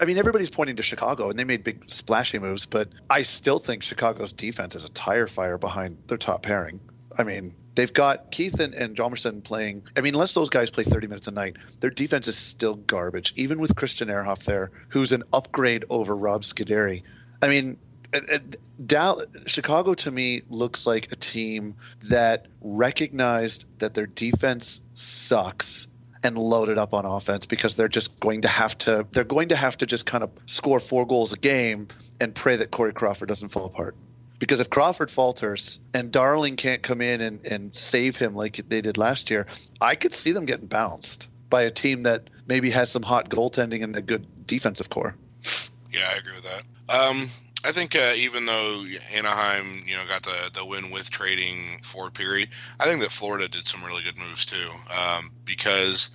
I mean, everybody's pointing to Chicago, and they made big splashy moves, but I still think Chicago's defense is a tire fire behind their top pairing. I mean, they've got Keith and, and Hjalmarsson playing. I mean, unless those guys play 30 minutes a night, their defense is still garbage, even with Christian Ehrhoff there, who's an upgrade over Rob Scuderi. I mean, it- Chicago to me looks like a team that recognized that their defense sucks and loaded up on offense because they're just going to have to they're going to have to just kind of score four goals a game and pray that Corey Crawford doesn't fall apart. Because if Crawford falters and Darling can't come in and, and save him like they did last year, I could see them getting bounced by a team that maybe has some hot goaltending and a good defensive core. Yeah, I agree with that. Um, I think uh, even though Anaheim, you know, got the the win with trading for Pirri, I think that Florida did some really good moves too. Um, because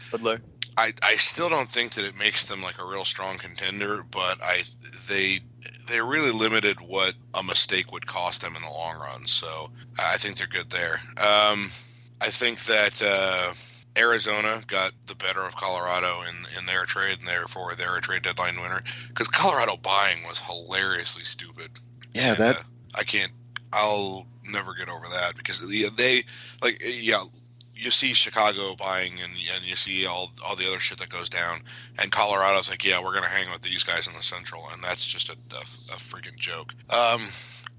I I still don't think that it makes them like a real strong contender, but I they they really limited what a mistake would cost them in the long run. So I think they're good there. Um, I think that. Uh, Arizona got the better of Colorado in in their trade, and therefore they're a trade deadline winner. Because Colorado buying was hilariously stupid. Yeah, And, that uh, I can't. I'll never get over that because they, they like yeah. You see Chicago buying, and and you see all all the other shit that goes down, and Colorado's like, yeah, we're gonna hang with these guys in the Central, and that's just a, a, a freaking joke. Um,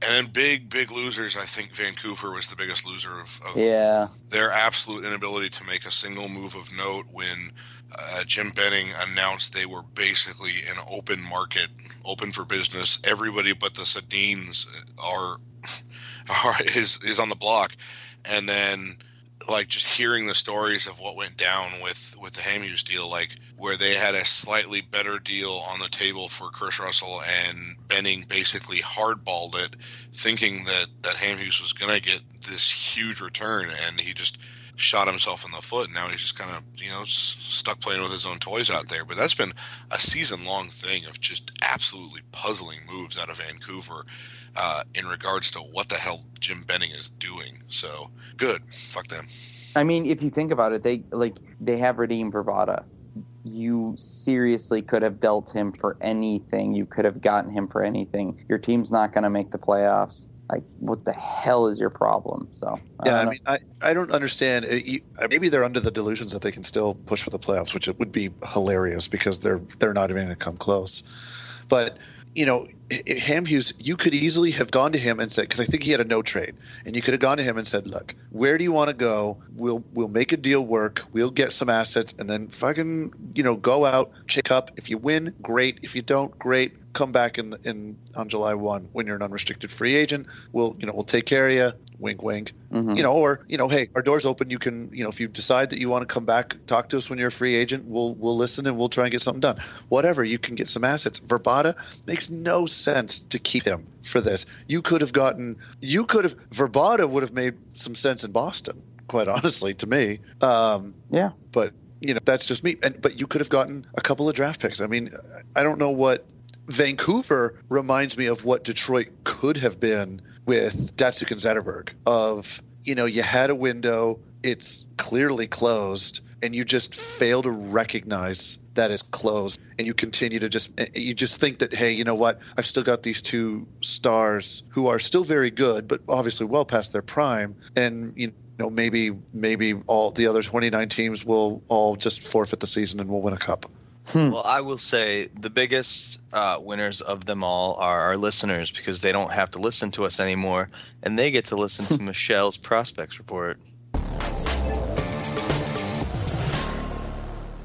and then big big losers. I think Vancouver was the biggest loser of, of Yeah. their absolute inability to make a single move of note when uh, Jim Benning announced they were basically an open market, open for business. Everybody but the Sedins are, are is is on the block, and then like just hearing the stories of what went down with with the Hamhuis deal, like where they had a slightly better deal on the table for Kris Russell, and Benning basically hardballed it, thinking that that Hamhuis was going to get this huge return, and he just shot himself in the foot. Now he's just kind of you know s- stuck playing with his own toys out there. But that's been a season long thing of just absolutely puzzling moves out of Vancouver. Uh, in regards to what the hell Jim Benning is doing, so good. Fuck them. I mean, if you think about it, they like they have Radim Vrbata. You seriously could have dealt him for anything. You could have gotten him for anything. Your team's not going to make the playoffs. Like, what the hell is your problem? So, I Yeah, don't I mean, I, I don't understand. Uh, you- uh, Maybe they're under the delusions that they can still push for the playoffs, which it would be hilarious because they're they're not even going to come close. But you know, Hamhuis, you could easily have gone to him and said, because I think he had a no trade, and you could have gone to him and said, "Look, where do you want to go? We'll we'll make a deal work. We'll get some assets, and then fucking you know go out, check up. If you win, great. If you don't, great. Come back in in on July one when you're an unrestricted free agent. We'll you know we'll take care of you. Wink, wink Mhm. you know, or you know, hey, our door's open. You can, you know, if you decide that you want to come back, talk to us when you're a free agent. We'll we'll listen and we'll try and get something done. Whatever, you can get some assets. Vrbata makes no sense to keep him for this. You could have gotten, you could have Vrbata would have made some sense in Boston, quite honestly, to me. Um, yeah. but you know, that's just me. And but you could have gotten a couple of draft picks. I mean, I don't know what Vancouver reminds me of what Detroit could have been with Datsyuk and Zetterberg. Of you know, you had a window, it's clearly closed, and you just fail to recognize that it's closed, and you continue to just eh, you just think that hey, you know what? I've still got these two stars who are still very good, but obviously well past their prime, and you know maybe maybe all the other 29 teams will all just forfeit the season and we'll win a cup. Well, I will say the biggest uh, winners of them all are our listeners because they don't have to listen to us anymore, and they get to listen to Michelle's prospects report.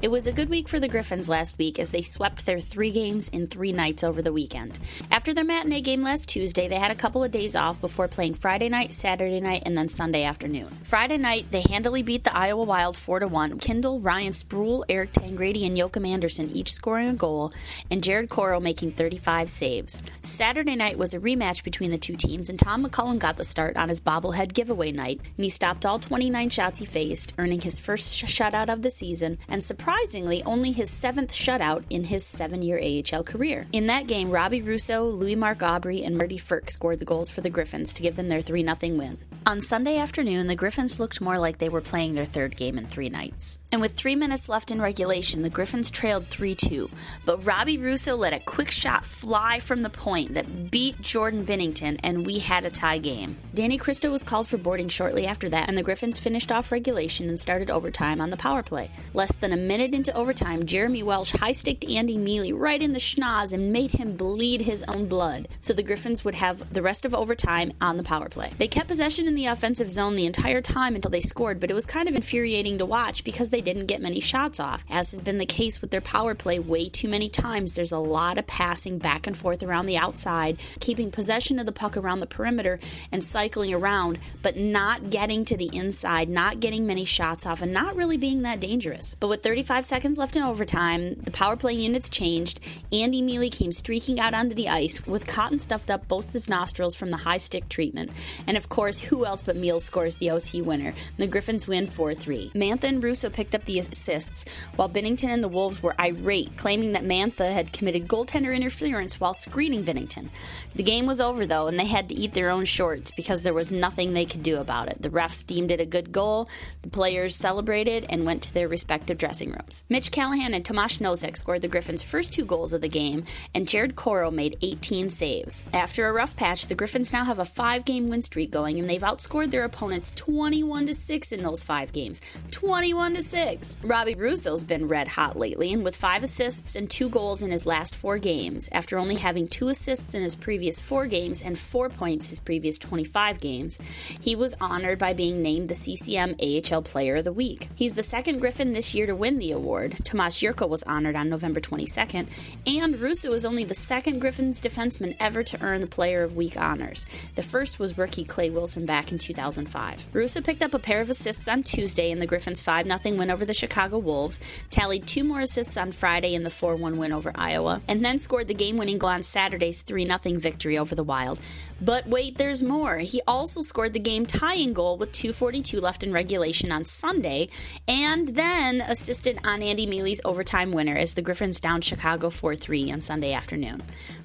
It was a good week for the Griffins last week as they swept their three games in three nights over the weekend. After their matinee game last Tuesday, they had a couple of days off before playing Friday night, Saturday night, and then Sunday afternoon. Friday night, they handily beat the Iowa Wild 4 1. Kendall, Ryan Sproul, Eric Tangradi, and Joakim Andersson each scoring a goal, and Jared Coreau making 35 saves. Saturday night was a rematch between the two teams, and Tom McCollum got the start on his bobblehead giveaway night, and he stopped all 29 shots he faced, earning his first sh- shutout of the season, and surprisingly, only his seventh shutout in his seven year AHL career. In that game, Robbie Russo, Louis Marc Aubry, and Marty Frk scored the goals for the Griffins to give them their 3 0 win. On Sunday afternoon, the Griffins looked more like they were playing their third game in three nights. And with three minutes left in regulation, the Griffins trailed 3 2. But Robbie Russo let a quick shot fly from the point that beat Jordan Binnington, and we had a tie game. Danny Kristo was called for boarding shortly after that, and the Griffins finished off regulation and started overtime on the power play. Less than a minute into overtime, Jeremy Welsh high sticked Andy Miele right in the schnoz and made him bleed his own blood, so the Griffins would have the rest of overtime on the power play. They kept possession in the offensive zone the entire time until they scored, but it was kind of infuriating to watch because they didn't get many shots off. As has been the case with their power play way too many times, there's a lot of passing back and forth around the outside, keeping possession of the puck around the perimeter and cycling around, but not getting to the inside, not getting many shots off, and not really being that dangerous. But with 35 seconds left in overtime, the power play units changed. Andy Miele came streaking out onto the ice with cotton stuffed up both his nostrils from the high stick treatment. And of course, who else but Miele scores the OT winner? The Griffins win 4 3. Mantha and Russo picked up the assists, while Binnington and the Wolves were irate, claiming that Mantha had committed goaltender interference while screening Binnington. The game was over, though, and they had to eat their own shorts because there was nothing they could do about it. The refs deemed it a good goal, the players celebrated and went to their respective dressing rooms. Mitch Callahan and Tomas Nosek scored the Griffins' first two goals of the game, and Jared Coreau made 18 saves. After a rough patch, the Griffins now have a five game win streak going, and they've outscored their opponents 21 to 6 in those five games. 21 to 6. Robbie Russo's been red hot lately, and with five assists and two goals in his last four games, after only having two assists in his previous four games and four points his previous 25 games, he was honored by being named the CCM AHL Player of the Week. He's the second Griffin this year to win the award. Tomas Jurco was honored on November 22nd, and Russo is only the second Griffins defenseman ever to earn the Player of Week honors. The first was rookie Clay Wilson back in 2005. Russo picked up a pair of assists on Tuesday in the Griffins' 5 0 win over the Chicago Wolves, tallied two more assists on Friday in the 4 1 win over Iowa, and then scored the game winning goal on Saturday's 3 0 victory over the Wild. But wait, there's more. He also scored the game tying goal with 2.42 left in regulation on Sunday, and then assisted on Andy Miele's overtime winner as the Griffins down Chicago 4 3 on Sunday afternoon.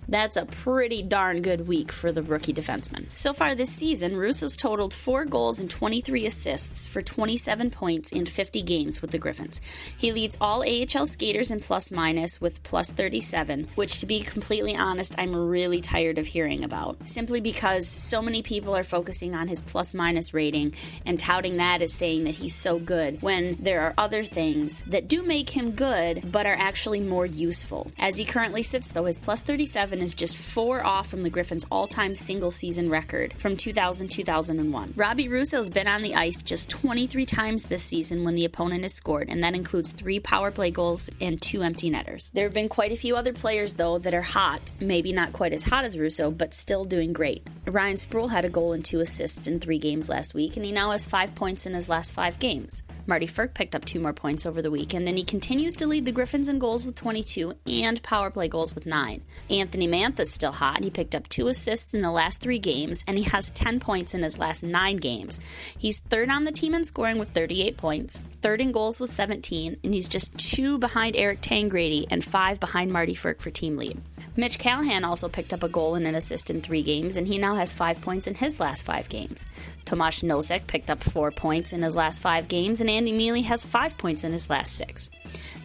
That's a pretty darn good week for the rookie defenseman. So far this season, Russo's totaled 4 goals and 23 assists for 27 points in 50 games with the Griffins. He leads all AHL skaters in plus minus with plus 37, which, to be completely honest, I'm really tired of hearing about. Simply because so many people are focusing on his plus minus rating and touting that as saying that he's so good when there are other things that do make him good but are actually more useful. As he currently sits, though, his plus 37 is just four off from the Griffins' all time single season record from 2000 2001. Robbie Russo's been on the ice just 23 times this season when the opponent has scored, and that includes three power play goals and two empty netters. There have been quite a few other players, though, that are hot, maybe not quite as hot as Russo, but still doing great. Ryan Sproul had a goal and two assists in three games last week, and he now has five points in his last five games. Marty Frk picked up two more points over the weekend, and then he continues to lead the Griffins in goals with 22 and power play goals with 9. Anthony Mantha's still hot. And he picked up two assists in the last three games, and he has 10 points in his last nine games. He's third on the team in scoring with 38 points, third in goals with 17, and he's just two behind Eric Tangradi and five behind Marty Frk for team lead. Mitch Callahan also picked up a goal and an assist in three games, and he now has five points in his last five games. Tomas Nosek picked up four points in his last five games, and Andy Miele has five points in his last six.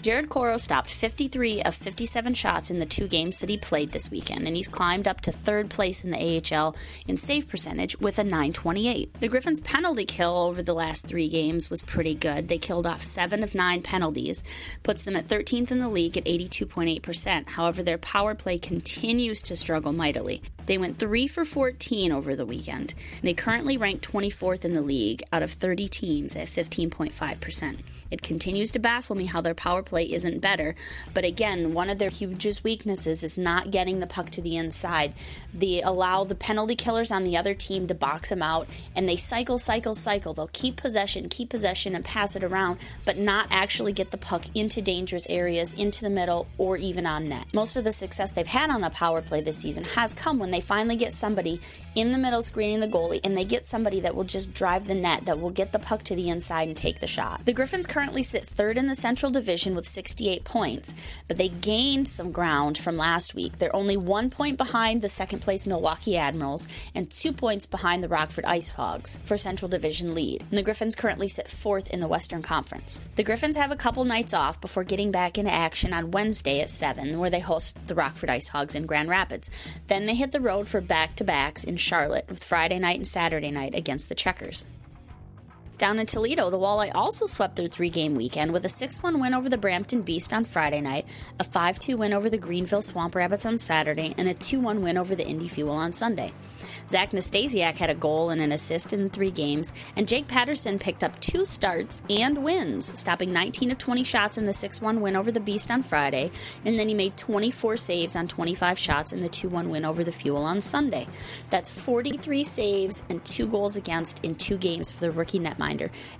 Jared Coreau stopped 53 of 57 shots in the two games that he played this weekend, and he's climbed up to third place in the AHL in save percentage with a 928. The Griffins' penalty kill over the last three games was pretty good. They killed off seven of nine penalties, puts them at 13th in the league at 82.8%. However, their power play continues to struggle mightily. They went 3 for 14 over the weekend. They currently rank 24th in the league out of 30 teams at 15.5%. It continues to baffle me how their power play isn't better. But again, one of their hugest weaknesses is not getting the puck to the inside. They allow the penalty killers on the other team to box them out, and they cycle, cycle, cycle. They'll keep possession, keep possession, and pass it around, but not actually get the puck into dangerous areas, into the middle, or even on net. Most of the success they've had on the power play this season has come when they finally get somebody in the middle screening the goalie, and they get somebody that will just drive the net, that will get the puck to the inside and take the shot. The Griffins currently sit third in the Central Division with 68 points, but they gained some ground from last week. They're only one point behind the second place Milwaukee Admirals and two points behind the Rockford Ice Hogs for Central Division lead. And the Griffins currently sit fourth in the Western Conference. The Griffins have a couple nights off before getting back into action on Wednesday at 7, where they host the Rockford Ice Hogs in Grand Rapids. Then they hit the road for back to backs in Charlotte with Friday night and Saturday night against the Checkers. Down in Toledo, the Walleye also swept their three game weekend with a 6 1 win over the Brampton Beast on Friday night, a 5 2 win over the Greenville Swamp Rabbits on Saturday, and a 2 1 win over the Indy Fuel on Sunday. Zach Nastasiuk had a goal and an assist in three games, and Jake Paterson picked up two starts and wins, stopping 19 of 20 shots in the 6 1 win over the Beast on Friday, and then he made 24 saves on 25 shots in the 2 1 win over the Fuel on Sunday. That's 43 saves and two goals against in two games for the rookie netminder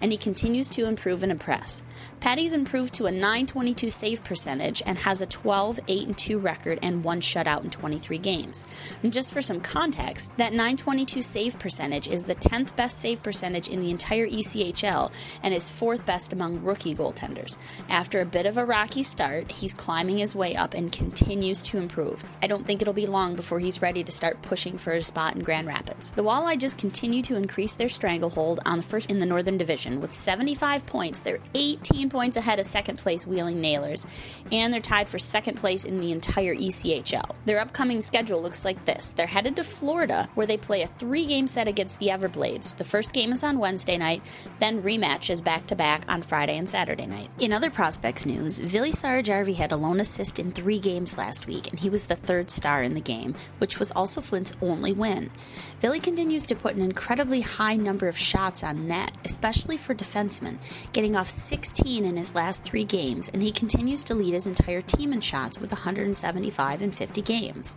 and he continues to improve and impress. Patty's improved to a 922 save percentage and has a 12 8 2 record and one shutout in 23 games. And just for some context, that 922 save percentage is the 10th best save percentage in the entire ECHL and is fourth best among rookie goaltenders. After a bit of a rocky start, he's climbing his way up and continues to improve. I don't think it'll be long before he's ready to start pushing for a spot in Grand Rapids. The Walleye just continue to increase their stranglehold on the first in the Northern Division with 75 points. They're 18 points ahead of second place Wheeling Nailers, and they're tied for second place in the entire ECHL. Their upcoming schedule looks like this. They're headed to Florida where they play a three-game set against the Everblades. The first game is on Wednesday night, then rematches back to back on Friday and Saturday night. In other prospects news, Vili Saarijärvi had a lone assist in three games last week, and he was the third star in the game, which was also Flint's only win. Vili continues to put an incredibly high number of shots on net, especially for defensemen, getting off 16 in his last three games, and he continues to lead his entire team in shots with 175 in 50 games.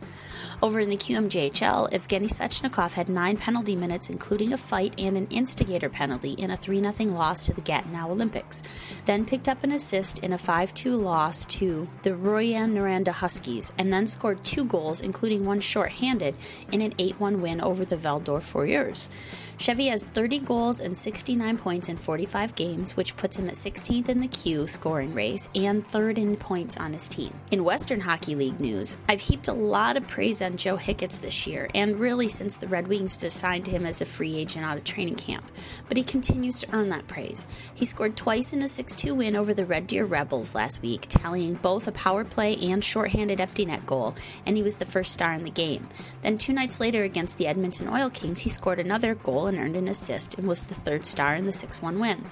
Over in the QMJHL, Evgeny Svechnikov had nine penalty minutes, including a fight and an instigator penalty in a 3 0 loss to the Gatineau Olympics, then picked up an assist in a 5 2 loss to the Rouyn-Noranda Huskies, and then scored two goals, including one shorthanded, in an 8 1 win over the Val-d'Or Foreurs. Chevy has 30 goals and 69 points in 45 games, which puts him at 16th in the Q scoring race and third in points on his team. In Western Hockey League news, I've heaped a lot of praise on Joe Hicketts this year, and really since the Red Wings assigned him as a free agent out of training camp, but he continues to earn that praise. He scored twice in a 6 2 win over the Red Deer Rebels last week, tallying both a power play and shorthanded empty net goal, and he was the first star in the game. Then two nights later against the Edmonton Oil Kings, he scored another goal and earned an assist and was the third star in the 6 1 win.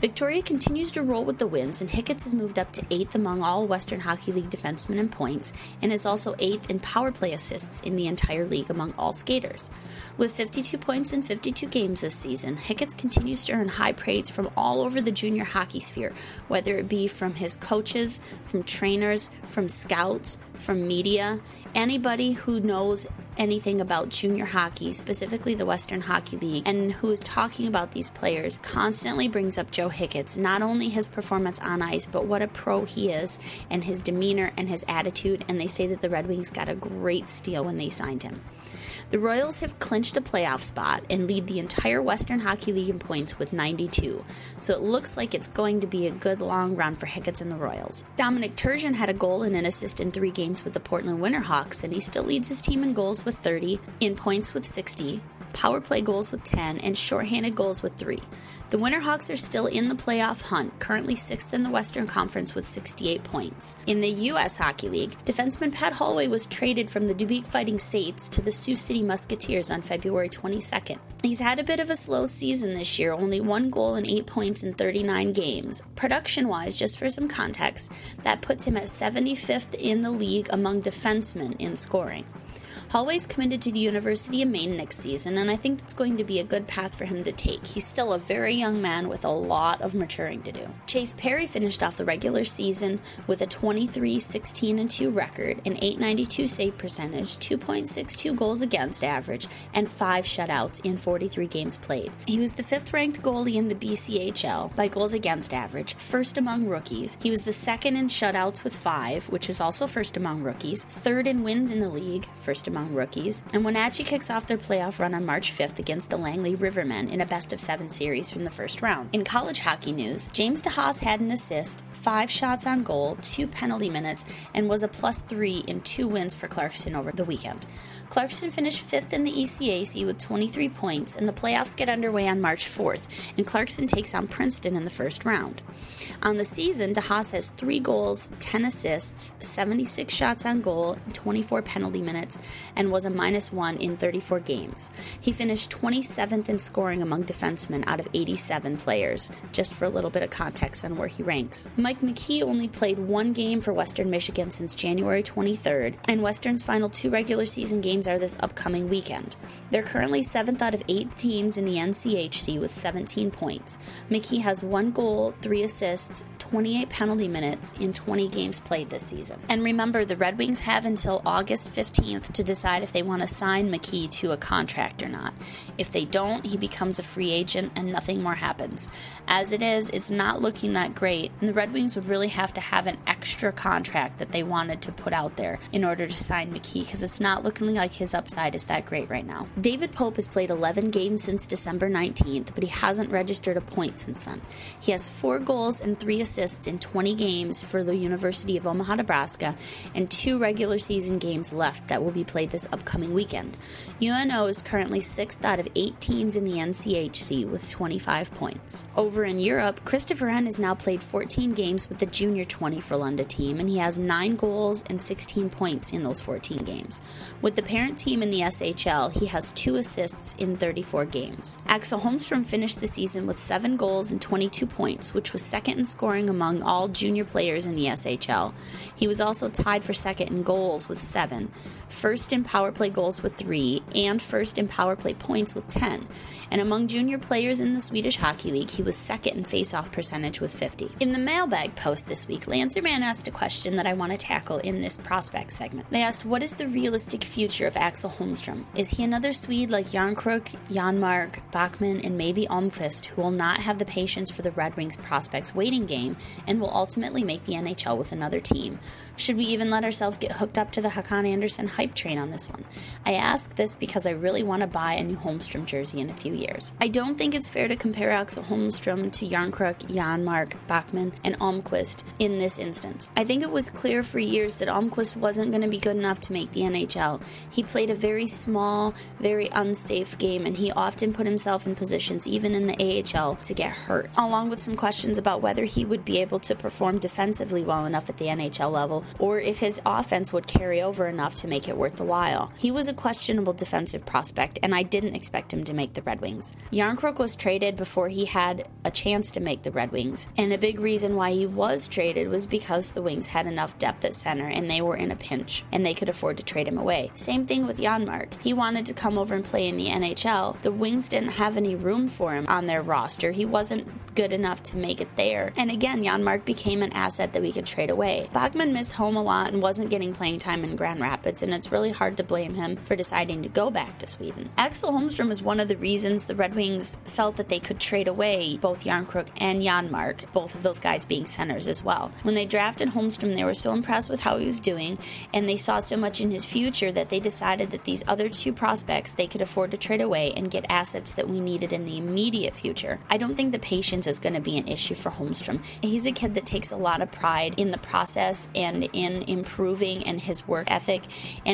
Victoria continues to roll with the wins, and Hicketts has moved up to eighth among all Western Hockey League defensemen in points and is also eighth in power play assists in the entire league among all skaters. With 52 points in 52 games this season, Hicketts continues to earn high praise from all over the junior hockey sphere, whether it be from his coaches, from trainers, from scouts, from media, anybody who knows anything about junior hockey, specifically the Western Hockey League, and who is talking about these players constantly brings up Joe Hicketts, not only his performance on ice, but what a pro he is, and his demeanor and his attitude. And they say that the Red Wings got a great steal when they signed him. The Royals have clinched a playoff spot and lead the entire Western Hockey League in points with 92, so it looks like it's going to be a good long run for Hicketts and the Royals. Dominic Turgeon had a goal and an assist in three games with the Portland Winterhawks, and he still leads his team in goals with 30, in points with 60, power play goals with 10, and shorthanded goals with 3. The Winterhawks are still in the playoff hunt, currently sixth in the Western Conference with 68 points. In the U.S. Hockey League, defenseman Pat Holway was traded from the Dubuque Fighting Saints to the Sioux City Musketeers on February 22nd. He's had a bit of a slow season this year, only one goal and eight points in 39 games. Production wise, just for some context, that puts him at 75th in the league among defensemen in scoring. Holway's committed to the University of Maine next season, and I think that's going to be a good path for him to take. He's still a very young man with a lot of maturing to do. Chase Perry finished off the regular season with a 23 16 2 record, an 892 save percentage, 2.62 goals against average, and 5 shutouts in 43 games played. He was the fifth ranked goalie in the BCHL by goals against average, first among rookies. He was the second in shutouts with 5, which was also first among rookies, third in wins in the league, first among among rookies, and Wenatchee kicks off their playoff run on March 5th against the Langley Rivermen in a best of seven series from the first round. In college hockey news, James DeHaas had an assist, five shots on goal, two penalty minutes, and was a plus three in two wins for Clarkson over the weekend. Clarkson finished fifth in the ECAC with 23 points, and the playoffs get underway on March 4th, and Clarkson takes on Princeton in the first round. On the season, DeHaas has three goals, 10 assists, 76 shots on goal, 24 penalty minutes, and was a minus one in 34 games. He finished 27th in scoring among defensemen out of 87 players, just for a little bit of context on where he ranks. Mike McKee only played one game for Western Michigan since January 23rd, and Western's final two regular season games are this upcoming weekend. They're currently seventh out of eight teams in the NCHC with 17 points. McKee has one goal, three assists, 28 penalty minutes in 20 games played this season. And remember, the Red Wings have until August 15th to decide decide if they want to sign McKee to a contract or not. If they don't, he becomes a free agent and nothing more happens. As it is, it's not looking that great, and the Red Wings would really have to have an extra contract that they wanted to put out there in order to sign McKee because it's not looking like his upside is that great right now. David Pope has played 11 games since December 19th, but he hasn't registered a point since then. He has four goals and three assists in 20 games for the University of Omaha, Nebraska, and two regular season games left that will be played this upcoming weekend. UNO is currently sixth out of eight teams in the NCHC with 25 points. Over in Europe, Christoffer Ehn has now played 14 games with the junior 20 Frölunda team, and he has nine goals and 16 points in those 14 games. With the parent team in the SHL, he has two assists in 34 games. Axel Holmstrom finished the season with seven goals and 22 points, which was second in scoring among all junior players in the SHL. He was also tied for second in goals with seven, first in power play goals with three, and first in power play points with 10. And among junior players in the Swedish Hockey League, he was second in faceoff percentage with 50. In the mailbag post this week, Lancerman asked a question that I want to tackle in this prospect segment. They asked, What is the realistic future of Axel Holmstrom? Is he another Swede like Jarnkrok, Janmark, Backman, and maybe Almquist, who will not have the patience for the Red Wings prospects waiting game and will ultimately make the NHL with another team? Should we even let ourselves get hooked up to the Hakan Andersson hype train on this one? I ask this because I really want to buy a new Holmstrom jersey in a few years. I don't think it's fair to compare Axel Holmstrom to Jarnkrok, Janmark, Backman, and Almquist in this instance. I think it was clear for years that Almquist wasn't going to be good enough to make the NHL. He played a very small, very unsafe game, and he often put himself in positions, even in the AHL, to get hurt, along with some questions about whether he would be able to perform defensively well enough at the NHL level or if his offense would carry over enough to make it worth the while. He was a questionable defensive prospect, and I didn't expect him to make the Red Wings. Jarnkrok was traded before he had a chance to make the Red Wings, and a big reason why he was traded was because the Wings had enough depth at center and they were in a pinch, and they could afford to trade him away. Same thing with Janmark. He wanted to come over and play in the NHL. The Wings didn't have any room for him on their roster. He wasn't good enough to make it there. And again, Janmark became an asset that we could trade away. Backman missed home a lot and wasn't getting playing time in Grand Rapids, and it's really hard to blame him for deciding to go back to Sweden. Axel Holmstrom is one of the reasons the Red Wings felt that they could trade away both Jarnkrok and Janmark, both of those guys being centers as well. When they drafted Holmstrom, they were so impressed with how he was doing, and they saw so much in his future that they decided that these other two prospects they could afford to trade away and get assets that we needed in the immediate future. I don't think the patience is going to be an issue for Holmstrom. He's a kid that takes a lot of pride in the process and in improving and his work ethic.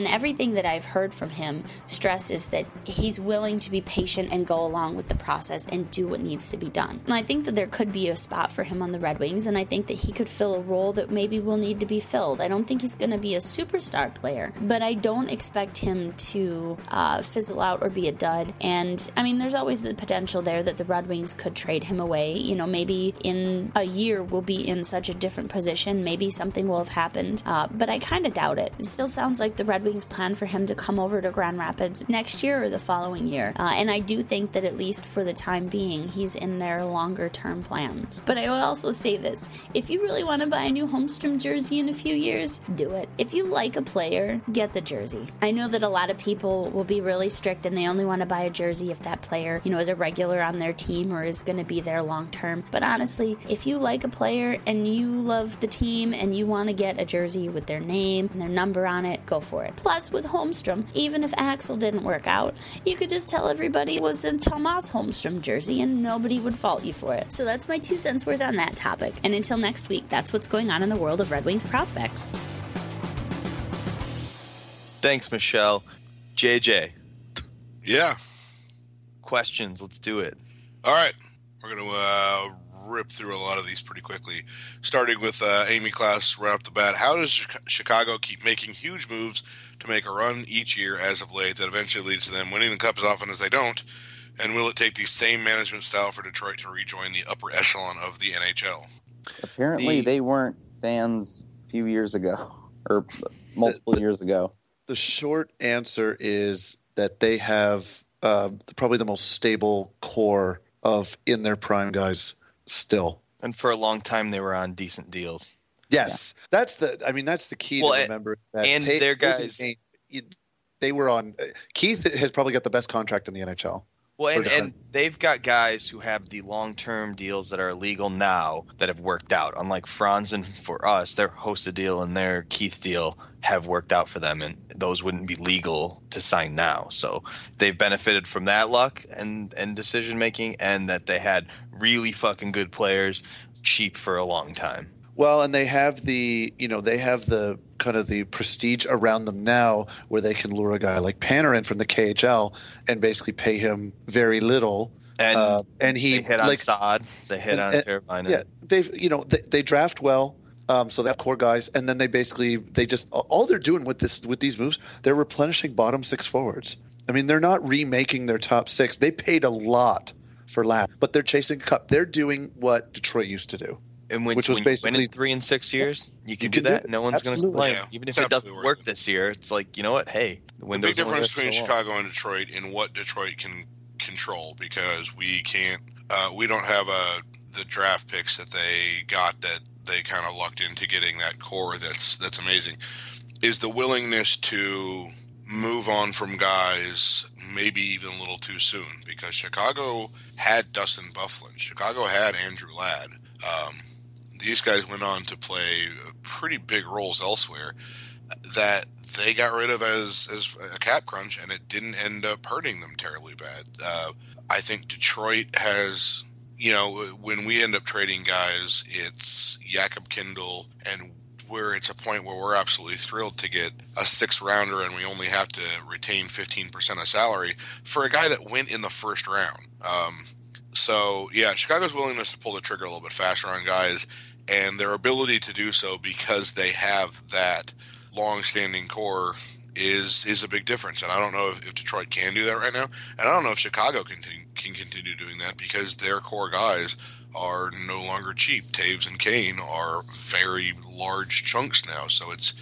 Everything that I've heard from him stresses that he's willing to be patient and go along with the process and do what needs to be done. And I think that there could be a spot for him on the Red Wings, and I think that he could fill a role that maybe will need to be filled. I don't think he's going to be a superstar player, but I don't expect him to uh, fizzle out or be a dud. And I mean, there's always the potential there that the Red Wings could trade him away. You know, maybe in a year we'll be in such a different position. Maybe something will have happened, uh, but I kind of doubt it. It still sounds like the Red Wings plan for him to come over to Grand Rapids next year or the following year. Uh, and I do think that at least for the time being, he's in their longer term plans. But I would also say this if you really want to buy a new Holmstrom jersey in a few years, do it. If you like a player, get the jersey. I know that a lot of people will be really strict and they only want to buy a jersey if that player, you know, is a regular on their team or is going to be there long term. But honestly, if you like a player and you love the team and you want to get a jersey with their name and their number on it, go for it. Plus, with Holmstrom, even if Axel didn't work out, you could just tell everybody it was a Tomas Holmstrom jersey and nobody would fault you for it. So that's my two cents worth on that topic. And until next week, that's what's going on in the world of Red Wings prospects. Thanks, Michelle. JJ, Yeah. questions. Let's do it. All right. We're going to uh, rip through a lot of these pretty quickly. Starting with uh, Amy Klaus right off the bat. How does Chicago keep making huge moves to make a run each year as of late that eventually leads to them winning the cup as often as they don't? And will it take the same management style for Detroit to rejoin the upper echelon of the NHL? Apparently, The- they weren't fans a few years ago or multiple The- years ago. The short answer is that they have uh, probably the most stable core of in their prime guys still. And for a long time, they were on decent deals. Yes, that's the. I mean, that's the key Well, to a- remember. That and take- their guys- game- they were on. Keith has probably got the best contract in the NHL. Well, and, and they've got guys who have the long term deals that are illegal now that have worked out. Unlike Franzen for us, their Hossa deal and their Keith deal have worked out for them, and those wouldn't be legal to sign now. So they've benefited from that luck and, and decision making, and that they had really fucking good players cheap for a long time. Well, and they have the you know they have the kind of the prestige around them now where they can lure a guy like Panarin from the KHL and basically pay him very little. And uh, and he they hit on like Saad, they hit and- on and- Teravainen. yeah they've you know they, they draft well. Um, so they have core guys, and then they basically they just all they're doing with this with these moves, they're replenishing bottom six forwards. I mean, they're not remaking their top six. They paid a lot for Ladd, but they're chasing cup. They're doing what Detroit used to do. And when, Which was when you win basically- in three and six years, you can, can do do that. it. No one's going to Absolutely. complain. Yeah, Even if it doesn't absolutely work it. this year, it's like you know what? Hey, the The big difference there so between. Chicago and Detroit in what Detroit can control because we can't, uh, we don't have uh, the draft picks that they got that they kind of lucked into getting that core that's that's amazing. Is the willingness to move on from guys maybe even a little too soon because Chicago had Dustin Byfuglien, Chicago had Andrew Ladd. Um, these guys went on to play pretty big roles elsewhere that they got rid of as as a cap crunch, and it didn't end up hurting them terribly bad. Uh, I think Detroit has, you know, when we end up trading guys, it's Jakob Kindl, and where it's a point where we're absolutely thrilled to get a six rounder, and we only have to retain fifteen percent of salary for a guy that went in the first round. Um, so yeah, Chicago's willingness to pull the trigger a little bit faster on guys, and their ability to do so because they have that long-standing core is is a big difference. And I don't know if, if Detroit can do that right now, and I don't know if Chicago can can continue doing that because their core guys are no longer cheap. Toews and Kane are very large chunks now, so it's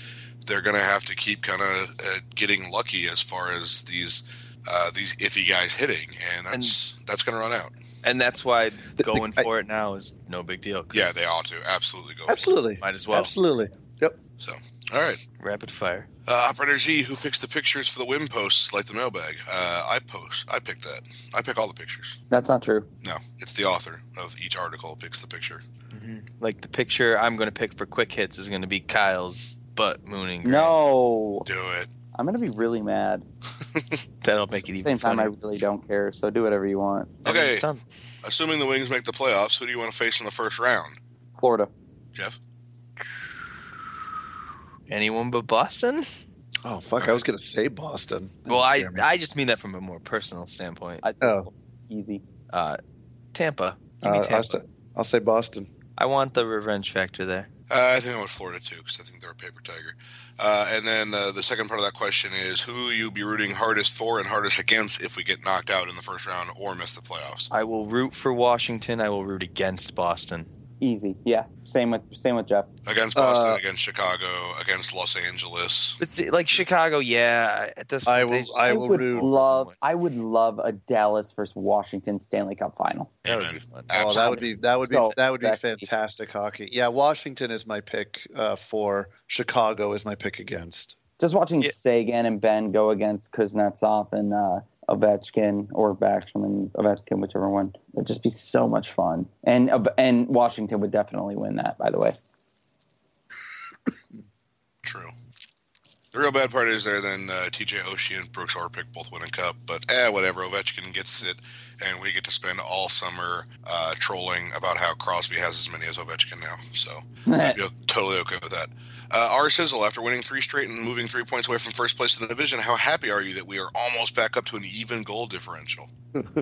they're going to have to keep kind of uh, getting lucky as far as these uh, these iffy guys hitting, and that's that's going to run out. and that's why The- going I- for it now is no big deal. Yeah, they ought to absolutely go. for it. Absolutely, Might as well. Absolutely. Yep. So, all right. rapid fire. Uh, Operator Z, who picks the pictures for the win posts like the mailbag? Uh, I post. I pick that. I pick all the pictures. That's not true. No, it's the author of each article picks the picture. Like the picture I'm going to pick for quick hits is going to be Kyle's butt mooning. No, Do it. I'm gonna be really mad. That'll make it At the even same time, I really don't care. So do whatever you want. Okay. Assuming the Wings make the playoffs, who do you want to face in the first round? Florida. Jeff? Anyone but Boston? Oh fuck! I was gonna say Boston. Well, I I just mean that from a more personal standpoint. I Oh. easy. Uh, Tampa. Give Uh, me I'll, say, I'll say Boston. I want the revenge factor there. Uh, I think I went Florida too because I think they're a paper tiger. Uh, and then uh, the second part of that question is who you be rooting hardest for and hardest against if we get knocked out in the first round or miss the playoffs? I will root for Washington. I will root against Boston. Easy. Yeah. Same with same with Jeff. Against Boston, Uh, against Chicago, against Los Angeles. But see, like Chicago, yeah. At this I point, they will- just- I I will would love. I would love a Dallas versus Washington Stanley Cup final. That would Amen. be fun. Oh, that would be that would be So that would be sexy. fantastic hockey. Yeah, Washington is my pick uh, for. Chicago is my pick against. Just watching Yeah. Seguin and Benn go against Kuznetsov and uh, Ovechkin or Backstrom Ovechkin, whichever one. It'd just be so much fun. And uh, and Washington would definitely win that. By the way. True. The real bad part is there then uh, TJ Oshie and Brooks Orpik both win a cup, but eh, whatever. Ovechkin gets it, and we get to spend all summer uh, trolling about how Crosby has as many as Ovechkin now. So I'd be totally okay with that. Uh, R Sizzle, after winning three straight and moving three points away from first place in the division, how happy are you that we are almost back up to an even goal differential?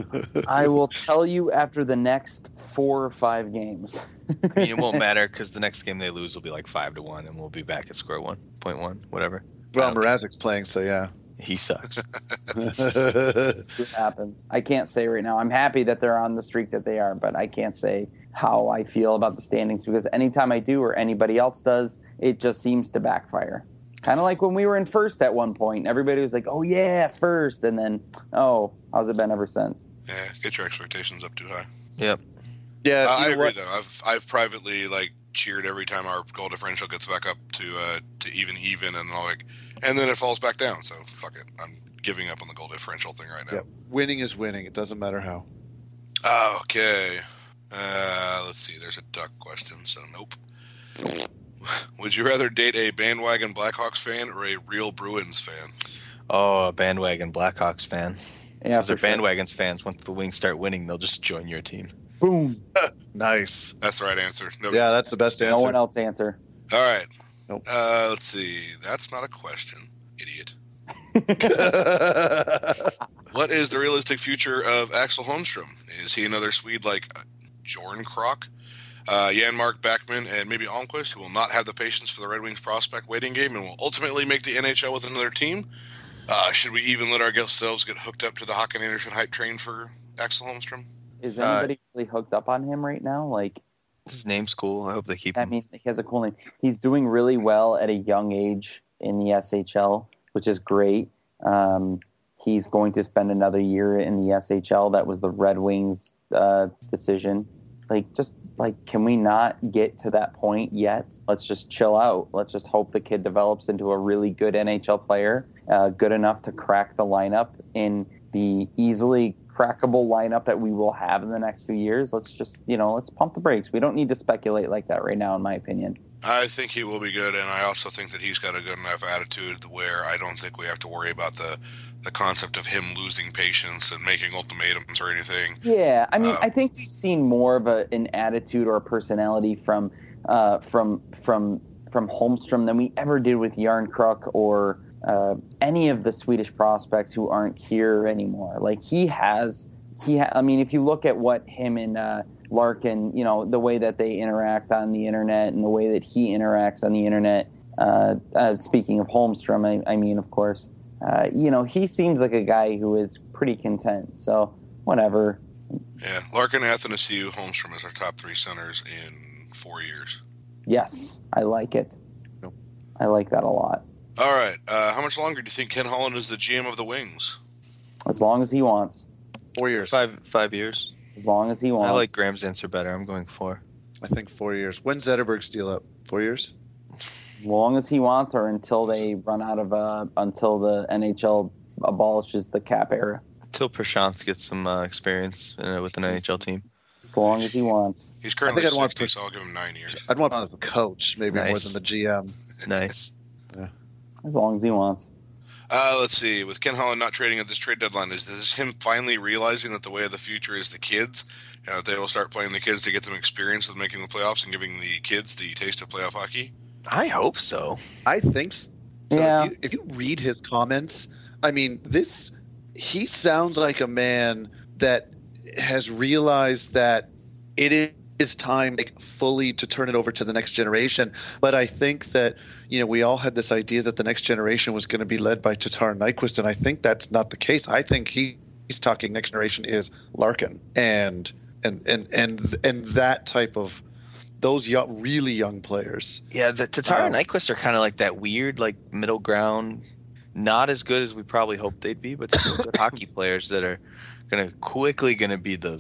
I will tell you after the next four or five games. I mean, it won't matter because the next game they lose will be like five to one, and we'll be back at square one point one, whatever. Well, Okay. Mrazek's playing, so yeah. He sucks. It happens. I can't say right now. I'm happy that they're on the streak that they are, but I can't say how I feel about the standings because anytime I do or anybody else does, it just seems to backfire. Kind of like when we were in first at one point. Everybody was like, "Oh yeah, first," and then, "Oh, how's it been ever since?" Yeah, get your expectations up too high. yep. yeah, Uh, I agree what? though. I've I've privately like cheered every time our goal differential gets back up to uh, to even even, and I'm like, and then it falls back down. So fuck it. I'm giving up on the goal differential thing right now. Yep. Winning is winning. It doesn't matter how. Okay. Uh, let's see. There's a duck question, so nope. Would you rather date a bandwagon Blackhawks fan or a real Bruins fan? Oh, a bandwagon Blackhawks fan. Yeah, Because they're for sure. bandwagons fans. Once the Wings start winning, they'll just join your team. Boom. Nice. That's the right answer. Nobody Yeah, that's the best answer. No one else answer. All right. Nope. Uh, let's see. That's not a question, idiot. What is the realistic future of Axel Holmstrom? Is he another Swede like uh, Jarnkrok, uh, Janmark Backman, and maybe Almquist, who will not have the patience for the Red Wings prospect waiting game and will ultimately make the NHL with another team? Uh, should we even let ourselves get hooked up to the Hakan Andersson hype train for Axel Holmstrom? Is Uh, anybody really hooked up on him right now? Like, His name's cool. I hope they keep I him. mean, he has a cool name. He's doing really well at a young age in the SHL, which is great. Um, he's going to spend another year in the SHL. That was the Red Wings' uh, decision. Like, just like, can we not get to that point yet? Let's just chill out. Let's just hope the kid develops into a really good NHL player, uh, good enough to crack the lineup in the easily crackable lineup that we will have in the next few years. Let's just, you know, let's pump the brakes. We don't need to speculate like that right now, in my opinion. I think he will be good, and I also think that he's got a good enough attitude where I don't think we have to worry about the the concept of him losing patience and making ultimatums or anything. Yeah, I mean, Uh, I think we've seen more of a, an attitude or a personality from uh, from from from Holmstrom than we ever did with Yarn Jarnkrok or uh, any of the Swedish prospects who aren't here anymore. Like he has, he. Ha- I mean, if you look at what him and uh, Larkin, you know, the way that they interact on the internet and the way that he interacts on the internet. Uh, uh, speaking of Holmstrom, I, I mean, of course, uh, you know, he seems like a guy who is pretty content. So whatever. Yeah, Larkin, Athanasiou, Holmstrom is our top three centers in four years. Yes, I like it. Nope. I like that a lot. All right, uh, how much longer do you think Ken Holland is the GM of the Wings? As long as he wants. Four years. Five five years. As long as he wants. I like Graham's answer better. I'm going four. I think four years. When's Zetterberg's deal up? Four years? As long as he wants, or until they run out of uh, until the NHL abolishes the cap era. Until Prashanth gets some uh, experience uh, with an NHL team. As long as he wants. He's currently I think I'd want to- so I'll give him nine years. I'd want him as a coach, maybe more than the GM. Nice. As long as he wants. Uh, let's see. With Ken Holland not trading at this trade deadline, is this him finally realizing that the way of the future is the kids, and that they will start playing the kids to get them experience with making the playoffs and giving the kids the taste of playoff hockey? I hope so. I think so. So Yeah. If you, if you read his comments, I mean, this he sounds like a man that has realized that it is time like, fully to turn it over to the next generation. But I think that you know we all had this idea that the next generation was going to be led by Tatar Nyquist, and I think that's not the case. I think he, he's talking next generation is Larkin and and and and and that type of those young, really young players. Yeah, the Tatar and Um, Nyquist are kind of like that weird, like middle ground. Not as good as we probably hoped they'd be, but still good hockey players that are gonna quickly gonna be the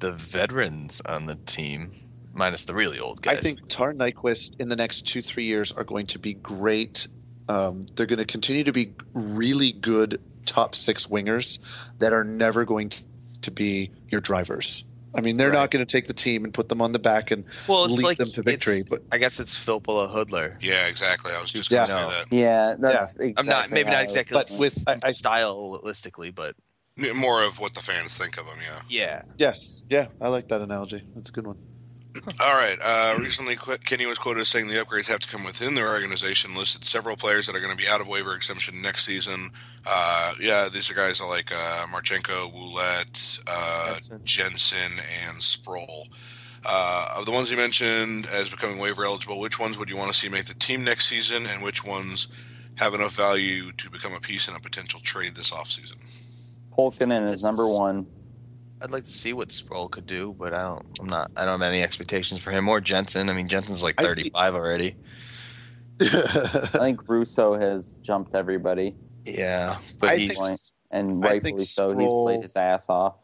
the veterans on the team, minus the really old guys. I think Tar Nyquist in the next two, three years are going to be great. Um, they're going to continue to be really good top six wingers that are never going to be your drivers. I mean, they're Right. not going to take the team and put them on the back and well, lead like them to victory. But I guess it's Filppula Hudler. Yeah, exactly. I was just Yeah. going to No. say that. Yeah, that's. I'm not maybe not exactly but with- I- I- stylistically, but More of what the fans think of him, yeah. yeah. yes, yeah, I like that analogy. That's a good one. All right. Uh, recently, Qu- Kenny was quoted as saying the upgrades have to come within their organization. Listed several players that are going to be out of waiver exemption next season. Uh, yeah, these are guys like uh, Marchenko, Ouellet, uh, Jensen. Jensen, and Sproul. Uh, of the ones you mentioned as becoming waiver eligible, which ones would you want to see make the team next season, and which ones have enough value to become a piece in a potential trade this offseason? Pulkkinen is number one. I'd like to see what Sproul could do, but I don't. I'm not. I don't have any expectations for him or Jensen. I mean, Jensen's like I 35 already. I think Russo has jumped everybody, Yeah, but I he's think- and I rightfully think so. He's played his ass off.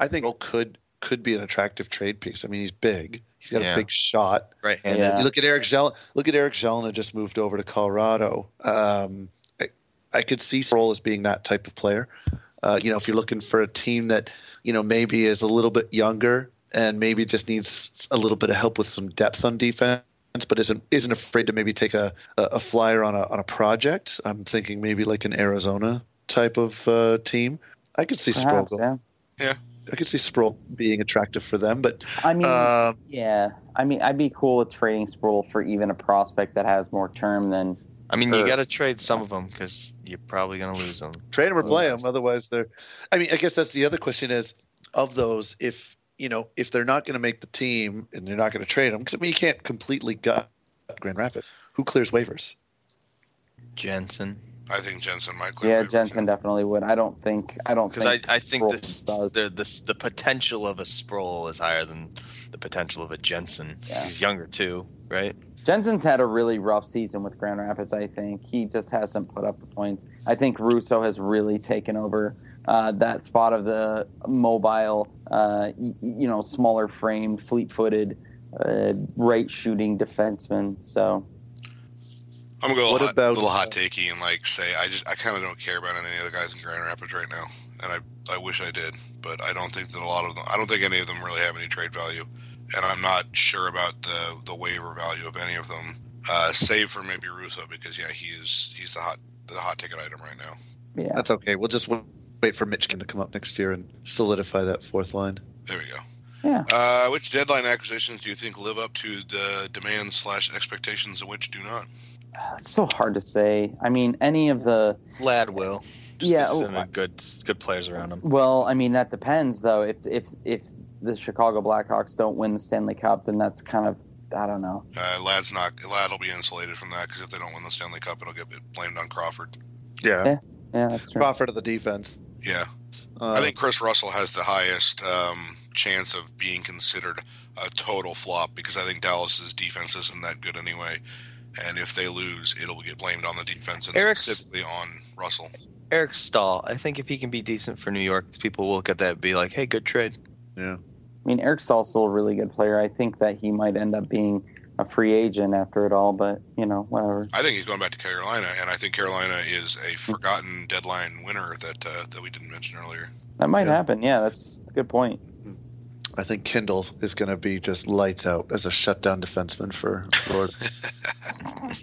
I think could could be an attractive trade piece. I mean, he's big. He's got Yeah. a big shot. Right. And Yeah. You look at Eric Zell. Look at Eric Gelinas just moved over to Colorado. Um, I could see Sproul as being that type of player. Uh, you know, if you're looking for a team that you know maybe is a little bit younger and maybe just needs a little bit of help with some depth on defense, but isn't isn't afraid to maybe take a, a flyer on a on a project. I'm thinking maybe like an Arizona type of uh, team. I could see Sproul. Perhaps, go- yeah. I could see Sproul being attractive for them, but I mean, uh, yeah. I mean, I'd be cool with trading Sproul for even a prospect that has more term than. I mean, you Sure. got to trade some of them because you're probably going to lose them. trade them or play them. Otherwise- Otherwise, they're. I mean, I guess that's the other question is of those if you know if they're not going to make the team and they're not going to trade them because I mean you can't completely gut Grand Rapids. Who clears waivers? Jensen. I think Jensen might clear. Yeah, waivers, Jensen definitely would. I don't think. I don't Because I, think. I think this, does. the, this, the potential of a Sproul is higher than the potential of a Jensen. Yeah. He's younger too, right? Jensen's had a really rough season with Grand Rapids. I think he just hasn't put up the points. I think Russo has really taken over uh, that spot of the mobile, uh, y- you know, smaller framed, fleet-footed, uh, right shooting defenseman. So I'm gonna go a What hot, about- little hot takey and like say I just I kind of don't care about any of the guys in Grand Rapids right now, and I I wish I did, but I don't think that a lot of them. I don't think any of them really have any trade value, and I'm not sure about the the waiver value of any of them, uh, save for maybe Russo because yeah he is he's the hot the hot ticket item right now. yeah, That's okay. We'll just wait for Mitchkin to come up next year and solidify that fourth line. There we go. yeah. Uh, which deadline acquisitions do you think live up to the demands slash expectations, and which do not? It's so hard to say. I mean, any of the Ladd will. Just Yeah, 'cause oh, he's in a good good players around him. Well, I mean that depends though. If if if the Chicago Blackhawks don't win the Stanley Cup, then that's kind of I don't know. Uh, Ladd's not. Ladd will be insulated from that because if they don't win the Stanley Cup, it'll get blamed on Crawford. Yeah, Yeah. Yeah, that's true. Crawford of the defense. Yeah, Uh, I think Kris Russell has the highest um, chance of being considered a total flop because I think Dallas's defense isn't that good anyway. And if they lose, it'll get blamed on the defense and Eric's- specifically on Russell. Eric Staal. I think if he can be decent for New York, people will look at that and be like, "Hey, good trade." yeah. I mean, Eric Staal's still a really good player. I think that he might end up being a free agent after it all, but you know, whatever. I think he's going back to Carolina, and I think Carolina is a forgotten deadline winner that uh, that we didn't mention earlier. That might Yeah. happen. Yeah, that's a good point. I think Kindl is going to be just lights out as a shutdown defenseman for Florida.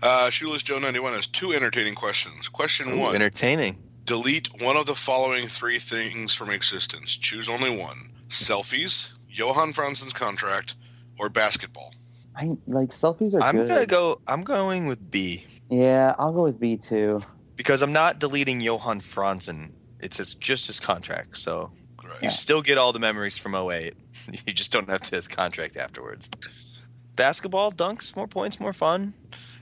Uh, Shoeless Joe ninety one has two entertaining questions. Question Ooh, one: entertaining. Delete one of the following three things from existence. Choose only one: selfies, Johan Franzen's contract, or basketball. I like selfies are I'm good. gonna go. I'm going with B Yeah, I'll go with B too. because I'm not deleting Johan Franzen. It's his, just his contract, so Right. you still get all the memories from 08. You just don't have to his contract afterwards. Basketball, dunks, more points, more fun,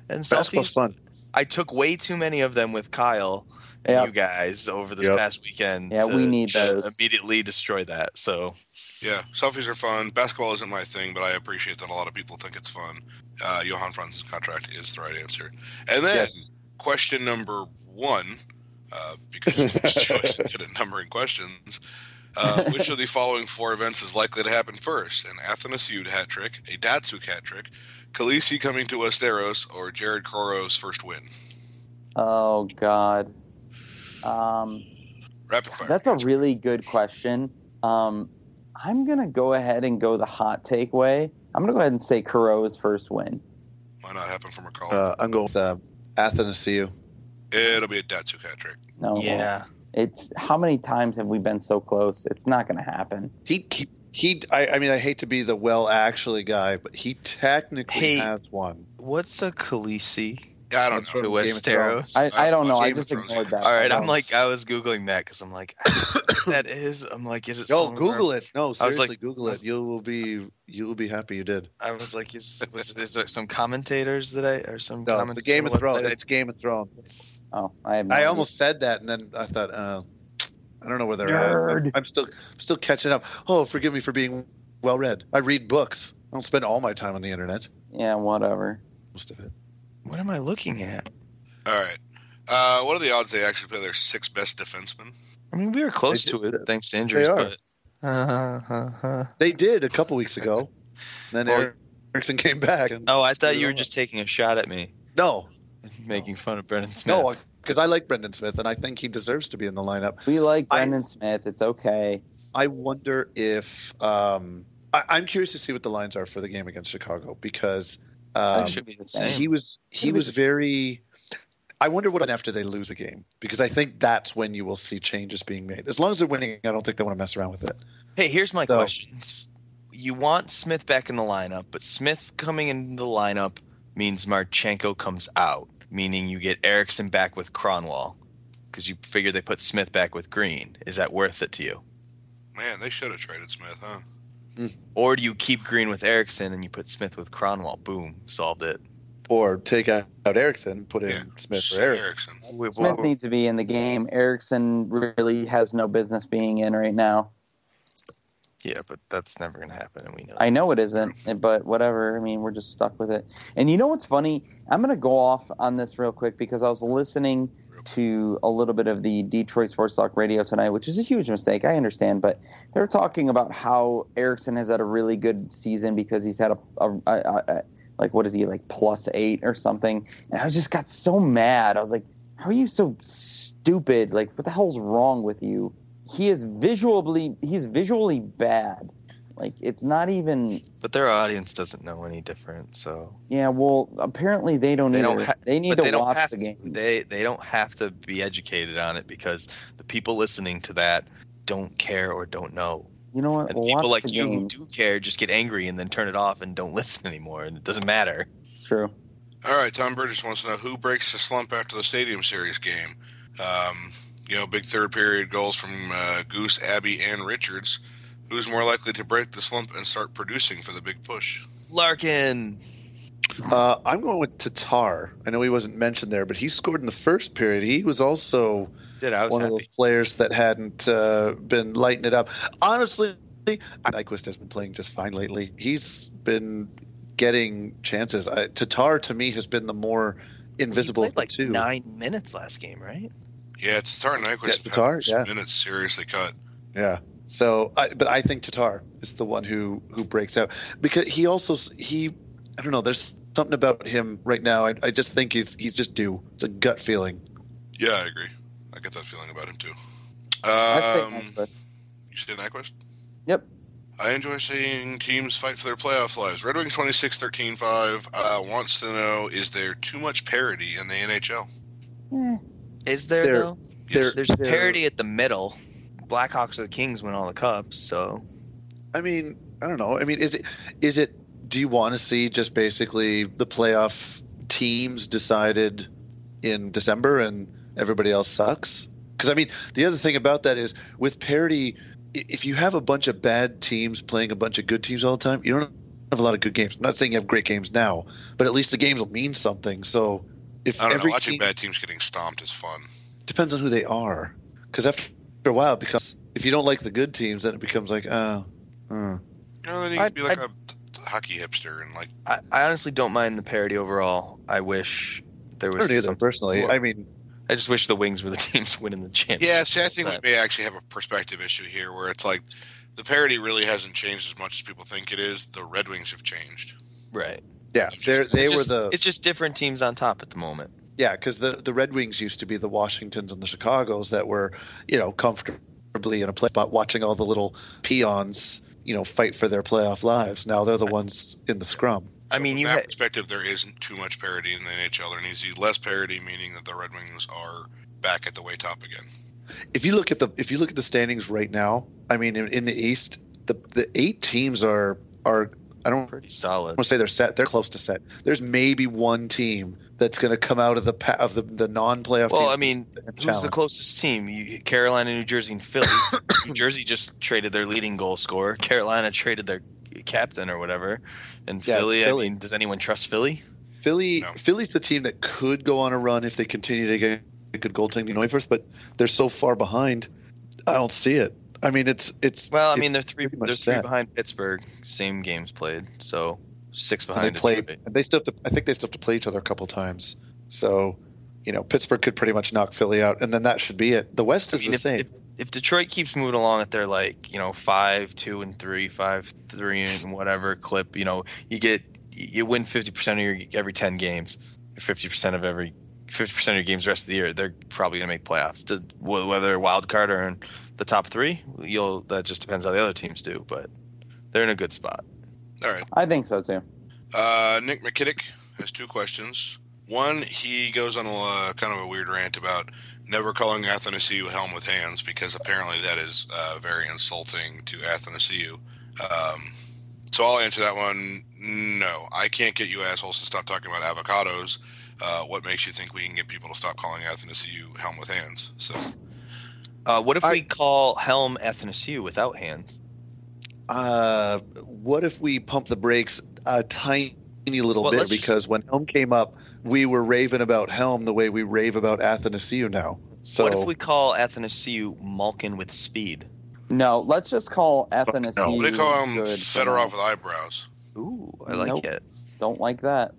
and Basketball's selfies. fun. I took way too many of them with Kyle and Yeah. you guys over this Yep. past weekend. Yeah, we need to those. Immediately destroy that. So Yeah, selfies are fun. Basketball isn't my thing, but I appreciate that a lot of people think it's fun. Uh, Johan Franzen's contract is the right answer. And then Yes. question number one, uh, because Joe isn't good at numbering questions. Uh, which of the following four events is likely to happen first? An Athanasiou hat trick, a Datsyuk hat trick, Khaleesi coming to Westeros, or Jared Coreau's first win? Oh God. Um, Rapid fire. that's a really good question. Um, I'm gonna go ahead and go the hot take way. I'm gonna go ahead and say Coreau's first win. Why not happen from a call? Uh, I'm going with uh, Athanasiou. It'll be a Datsyuk hat trick. No, yeah, It's how many times have we been so close? It's not gonna happen. He he, he I, I mean I hate to be the well actually guy, but he technically Hey. has one. what's a Khaleesi Yeah, I don't That's to know. what- Game. Westeros? I, I don't know. watched I just ignored that. All right, I'm like I was googling that because I'm like that is. I'm like, is it? Yo, someone Google it. No, I was seriously, like- Google it. You will be you will be happy you did. I was like, is was is there some commentators that I or some No, the Game of on Thrones. It's Game of Thrones. It's- Oh, I have. No I idea. almost said that, and then I thought, uh, I don't know where they're Nerd. at. I'm still still catching up. Oh, forgive me for being well read. I read books. I don't spend all my time on the internet. Yeah, whatever. Most of it. What am I looking at? All right. Uh, what are the odds they actually play their six best defensemen? I mean, we were close They to it that. thanks to injuries, are. but. Uh, uh, uh. They did a couple weeks ago. then Or- Ericsson came back. And Oh, I thought you were just taking a shot at me. no. making fun of Brendan Smith. No, because I like Brendan Smith, and I think he deserves to be in the lineup. We like I- Brendan Smith. It's okay. I wonder if um, I, I'm curious to see what the lines are for the game against Chicago because um, should be the same. he was he was very. I wonder what after they lose a game because I think that's when you will see changes being made. As long as they're winning, I don't think they want to mess around with it. Hey, here's my So- question. You want Smith back in the lineup, but Smith coming in the lineup means Marchenko comes out, meaning you get Ericsson back with Kronwall because you figure they put Smith back with Green. Is that worth it to you? Man, they should have traded Smith, huh? Hmm. Or do you keep Green with Ericsson and you put Smith with Kronwall? Boom, solved it. Or take out, out Ericsson, put in Yeah, Smith for Say Ericsson. We- Smith we- needs to be in the game. Ericsson really has no business being in right now. yeah, but that's never going to happen, and we know. I know that. it isn't, but whatever. I mean, we're just stuck with it. And you know what's funny? I'm going to go off on this real quick because I was listening to a little bit of the Detroit Sports Talk radio tonight, which is a huge mistake. I understand, but they're talking about how Ericsson has had a really good season because he's had a, a, a, a like what is he like plus eight or something, and I just got so mad. I was like, "How are you so stupid? Like, what the hell's wrong with you?" He is visually he's visually bad. Like, it's not even. But their audience doesn't know any different, so Yeah, well, apparently they don't They either. don't ha- they need to they watch the to, game. They they don't have to be educated on it because the people listening to that don't care or don't know. You know what? And Well, people like the you who do care just get angry and then turn it off and don't listen anymore, and it doesn't matter. It's true. All right, Tom Burgess wants to know who breaks the slump after the Stadium Series game. Um, you know, big third period goals from uh, Goose, Abby, and Richards. Who's more likely to break the slump and start producing for the big push? Larkin. Uh, I'm going with Tatar. I know he wasn't mentioned there, but he scored in the first period. He was also Did I was one of the players that hadn't uh, been lighting it up. Honestly, Nyquist has been playing just fine lately. He's been getting chances. I, Tatar to me has been the more invisible He of played the like two. nine minutes last game, right? Yeah, Tatar and Nyquist Yeah, have Tatar, had yeah. minutes seriously cut. Yeah. So, I, but I think Tatar is the one who who breaks out because he also he I don't know. There's something about him right now. I, I just think he's he's just due. It's a gut feeling. Yeah, I agree. I get that feeling about him too. I'd say Um, Nyquist. you said Nyquist? Yep. I enjoy seeing teams fight for their playoff lives. Red Wings 26 13 5 uh, wants to know is there too much parity in the NHL? Eh, Is there There- though? there- There's there- parity at the middle. Blackhawks or the Kings win all the cups, so I mean, I don't know. I mean, is it is it? Do you want to see just basically the playoff teams decided in December and everybody else sucks? Because I mean, the other thing about that is with parity, if you have a bunch of bad teams playing a bunch of good teams all the time, you don't have a lot of good games. I'm not saying you have great games now, but at least the games will mean something. So if I don't know. Watching team, bad teams getting stomped is fun. depends on who they are. Because after a while, because if you don't like the good teams, then it becomes like, oh, uh, You know, then you I- can be like I- a hockey hipster and like, I, I honestly don't mind the parity overall. I wish there I was. don't either some- personally. more. I mean, I just wish the Wings were the teams winning the championship. yeah. See, I think we may actually have a perspective issue here where it's like the parity really hasn't changed as much as people think it is. The Red Wings have changed. right. yeah, It's they're, just- they were just, the It's just different teams on top at the moment. yeah because the the Red Wings used to be the Washingtons and the Chicago's that were you know comfortably in a play spot watching all the little peons you know fight for their playoff lives. Now they're the ones in the scrum. I So mean, from you that had perspective, there isn't too much parity in the NHL. There needs to be less parity, meaning that the Red Wings are back at the way top again. If you look at the if you look at the standings right now, I mean in, in the East, the the eight teams are are I don't pretty solid. want to say they're set. They're close to set. There's maybe one team that's going to come out of the pa- of the, the non-playoff. Well, I mean, and who's the closest team? You, Carolina, New Jersey, and Philly. New Jersey just traded their leading goal scorer. Carolina traded their captain or whatever. And Yeah, it's Philly, I mean, does anyone trust Philly? Philly, No. Philly's the team that could go on a run if they continue to get a good goaltending Neuvirth, but they're so far behind. I don't see it. I mean, it's it's Well, I it's mean, they're three. They're three set. behind Pittsburgh. Same games played, so six And behind. they play. Detroit. and They still have to. I think they still have to play each other a couple times. So, you know, Pittsburgh could pretty much knock Philly out, and then that should be it. The West I is mean, the if, same. if, if Detroit keeps moving along at their like you know five, two, and three, five, three, and whatever clip, you know, you get you win fifty percent of your every ten games. fifty percent of every fifty percent of your games the rest of the year, they're probably going to make playoffs. To, whether wild card or in the top three, you'll that just depends how the other teams do, but they're in a good spot. All right. I think so too. Uh, Nick McKittick has two questions. One, he goes on a uh, kind of a weird rant about never calling Athanasiou Helm with hands because apparently that is uh, very insulting to Athanasiou. Um, so I'll answer that one. No, I can't get you assholes to stop talking about avocados. Uh, what makes you think we can get people to stop calling Athanasiou Helm with hands? So, Uh, what if I- we call Helm Athanasiou without hands? Uh, what if we pump the brakes a tiny little Well, bit? let's just- Because when Helm came up, we were raving about Helm the way we rave about Athanasiou now. So what if we call Athanasiou Malkin with speed? No, let's just call Athanasiou. No. what do they call him? Fedorov with eyebrows. Ooh, I like Nope. it. Don't like that.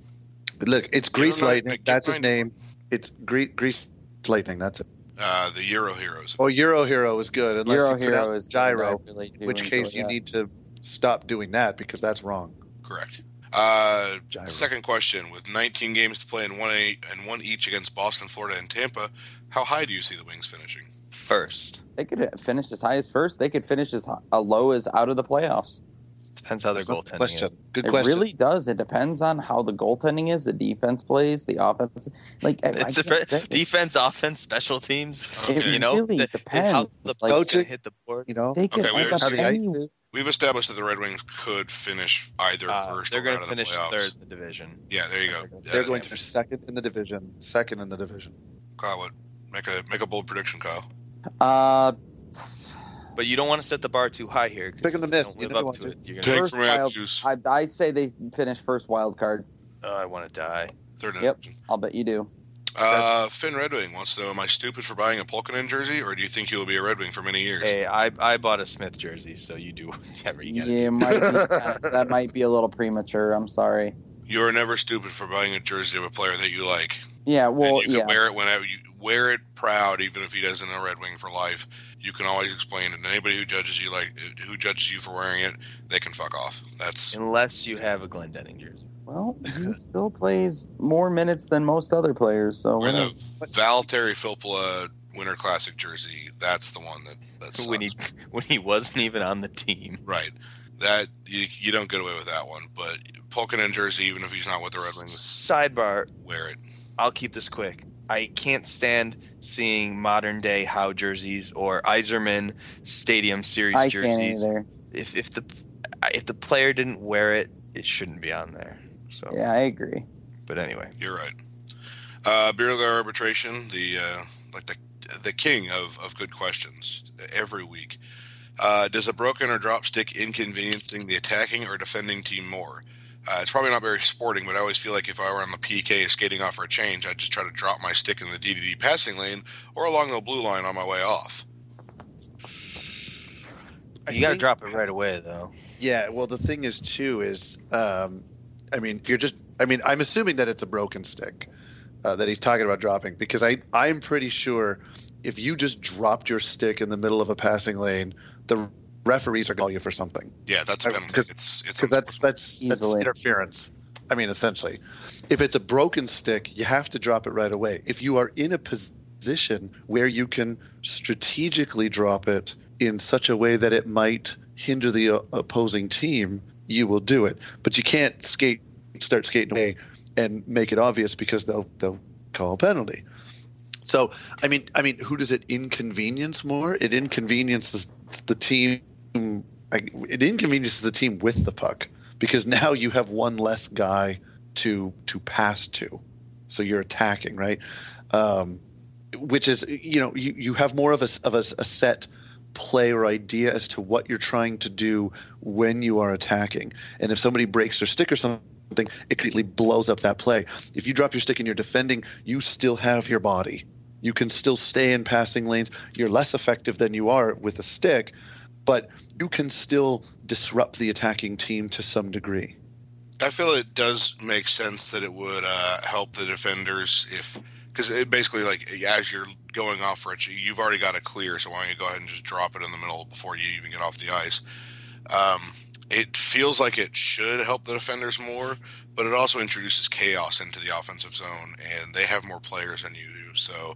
look, it's Get Grease Lightning. get That's his mine. name. It's Gre- Grease Lightning. That's it. Uh, the Euro Heroes. Oh, Euro Hero is good. unless Euro you Hero is gyro. Really In which case, you that. need to stop doing that because that's wrong. Correct. Uh, second question: With 19 games to play and one eight and one each against Boston, Florida, and Tampa, how high do you see the Wings finishing? First, They could finish as high as first. They could finish as hi- uh, low as out of the playoffs. depends how their That's not the goaltending question. is. Good it question. really does. It depends on how the goaltending is, the defense plays, the offense. Like I- I It's different. defense, offense, special teams. It You know, really the- depends. how the Like, puck's Coaching- hit the board. you know, They could Okay, we end up understand. any- We've established that the Red Wings could finish either Uh, first they're or going to of the finish playoffs. third in the division. Yeah, there you go. they're Yeah, going to finish second in the division. Second in the division. Kyle, what? Make a make a bold prediction, Kyle. Uh, But you don't want to set the bar too high here. 'cause Picking the if you don't live up to want it. You're Take gonna. First from wild- Matthews. I, I say they finish first wild card. Oh, I want to die. Third in Yep. the division. I'll bet you do. Uh, Finn Red Wing wants to know: Am I stupid for buying a Pulkkinen jersey, or do you think he will be a Red Wing for many years? Hey, I I bought a Smith jersey, so you do whatever you gotta Yeah, might be, that might be a little premature. I'm sorry. You are never stupid for buying a jersey of a player that you like. Yeah, well, and you yeah. wear it whenever you wear it proud, even if he doesn't a Red Wing for life. You can always explain it. And anybody who judges you like who judges you for wearing it, they can fuck off. That's Unless you have a Glendening jersey. Well, he still plays more minutes than most other players. So wear whatever. the Valtteri Filppula Winter Classic jersey. That's the one that that's When he when he wasn't even on the team. right. That you, you don't get away with that one. But Pulkkinen jersey, even if he's not with the Red Wings, Sidebar, wear it. I'll keep this quick. I can't stand seeing modern day Howe jerseys or Yzerman Stadium Series I can't jerseys. either. If if the if the player didn't wear it, it shouldn't be on there. So, Yeah, I agree. but anyway, You're right. Uh, Beer Lair arbitration, the uh, like the the king of, of good questions every week. Uh, does a broken or drop stick inconveniencing the attacking or defending team more? Uh, it's probably not very sporting, but I always feel like if I were on the PK skating off for a change, I'd just try to drop my stick in the DDD passing lane or along the blue line on my way off. You got to drop it right away though. Yeah, well, the thing is too is, um, I mean, if you're just, I mean, I'm assuming that it's a broken stick uh, that he's talking about dropping because I, I'm pretty sure if you just dropped your stick in the middle of a passing lane, the referees are going to call you for something Yeah, that's a Uh, penalty. 'cause- It's it's because that's unsportsmanlike. that's that's interference. I mean, essentially, if it's a broken stick, you have to drop it right away. If you are in a position where you can strategically drop it in such a way that it might hinder the uh, opposing team, you will do it. But you can't skate, start skating away, and make it obvious because they'll they'll call a penalty. So, I mean, I mean, who does it inconvenience more? It inconveniences the team. It inconveniences the team with the puck because now you have one less guy to to pass to, so you're attacking right, um, which is you know you, you have more of a of a, a set play or idea as to what you're trying to do when you are attacking, and if somebody breaks their stick or something it completely blows up that play. If you drop your stick and you're defending, you still have your body. You can still stay in passing lanes. You're less effective than you are with a stick, but you can still disrupt the attacking team to some degree. I feel it does make sense that it would uh, help the defenders if because it basically like as you're going off it, you've already got it clear. So why don't you go ahead and just drop it in the middle before you even get off the ice? Um, it feels like it should help the defenders more, but it also introduces chaos into the offensive zone, and they have more players than you do. So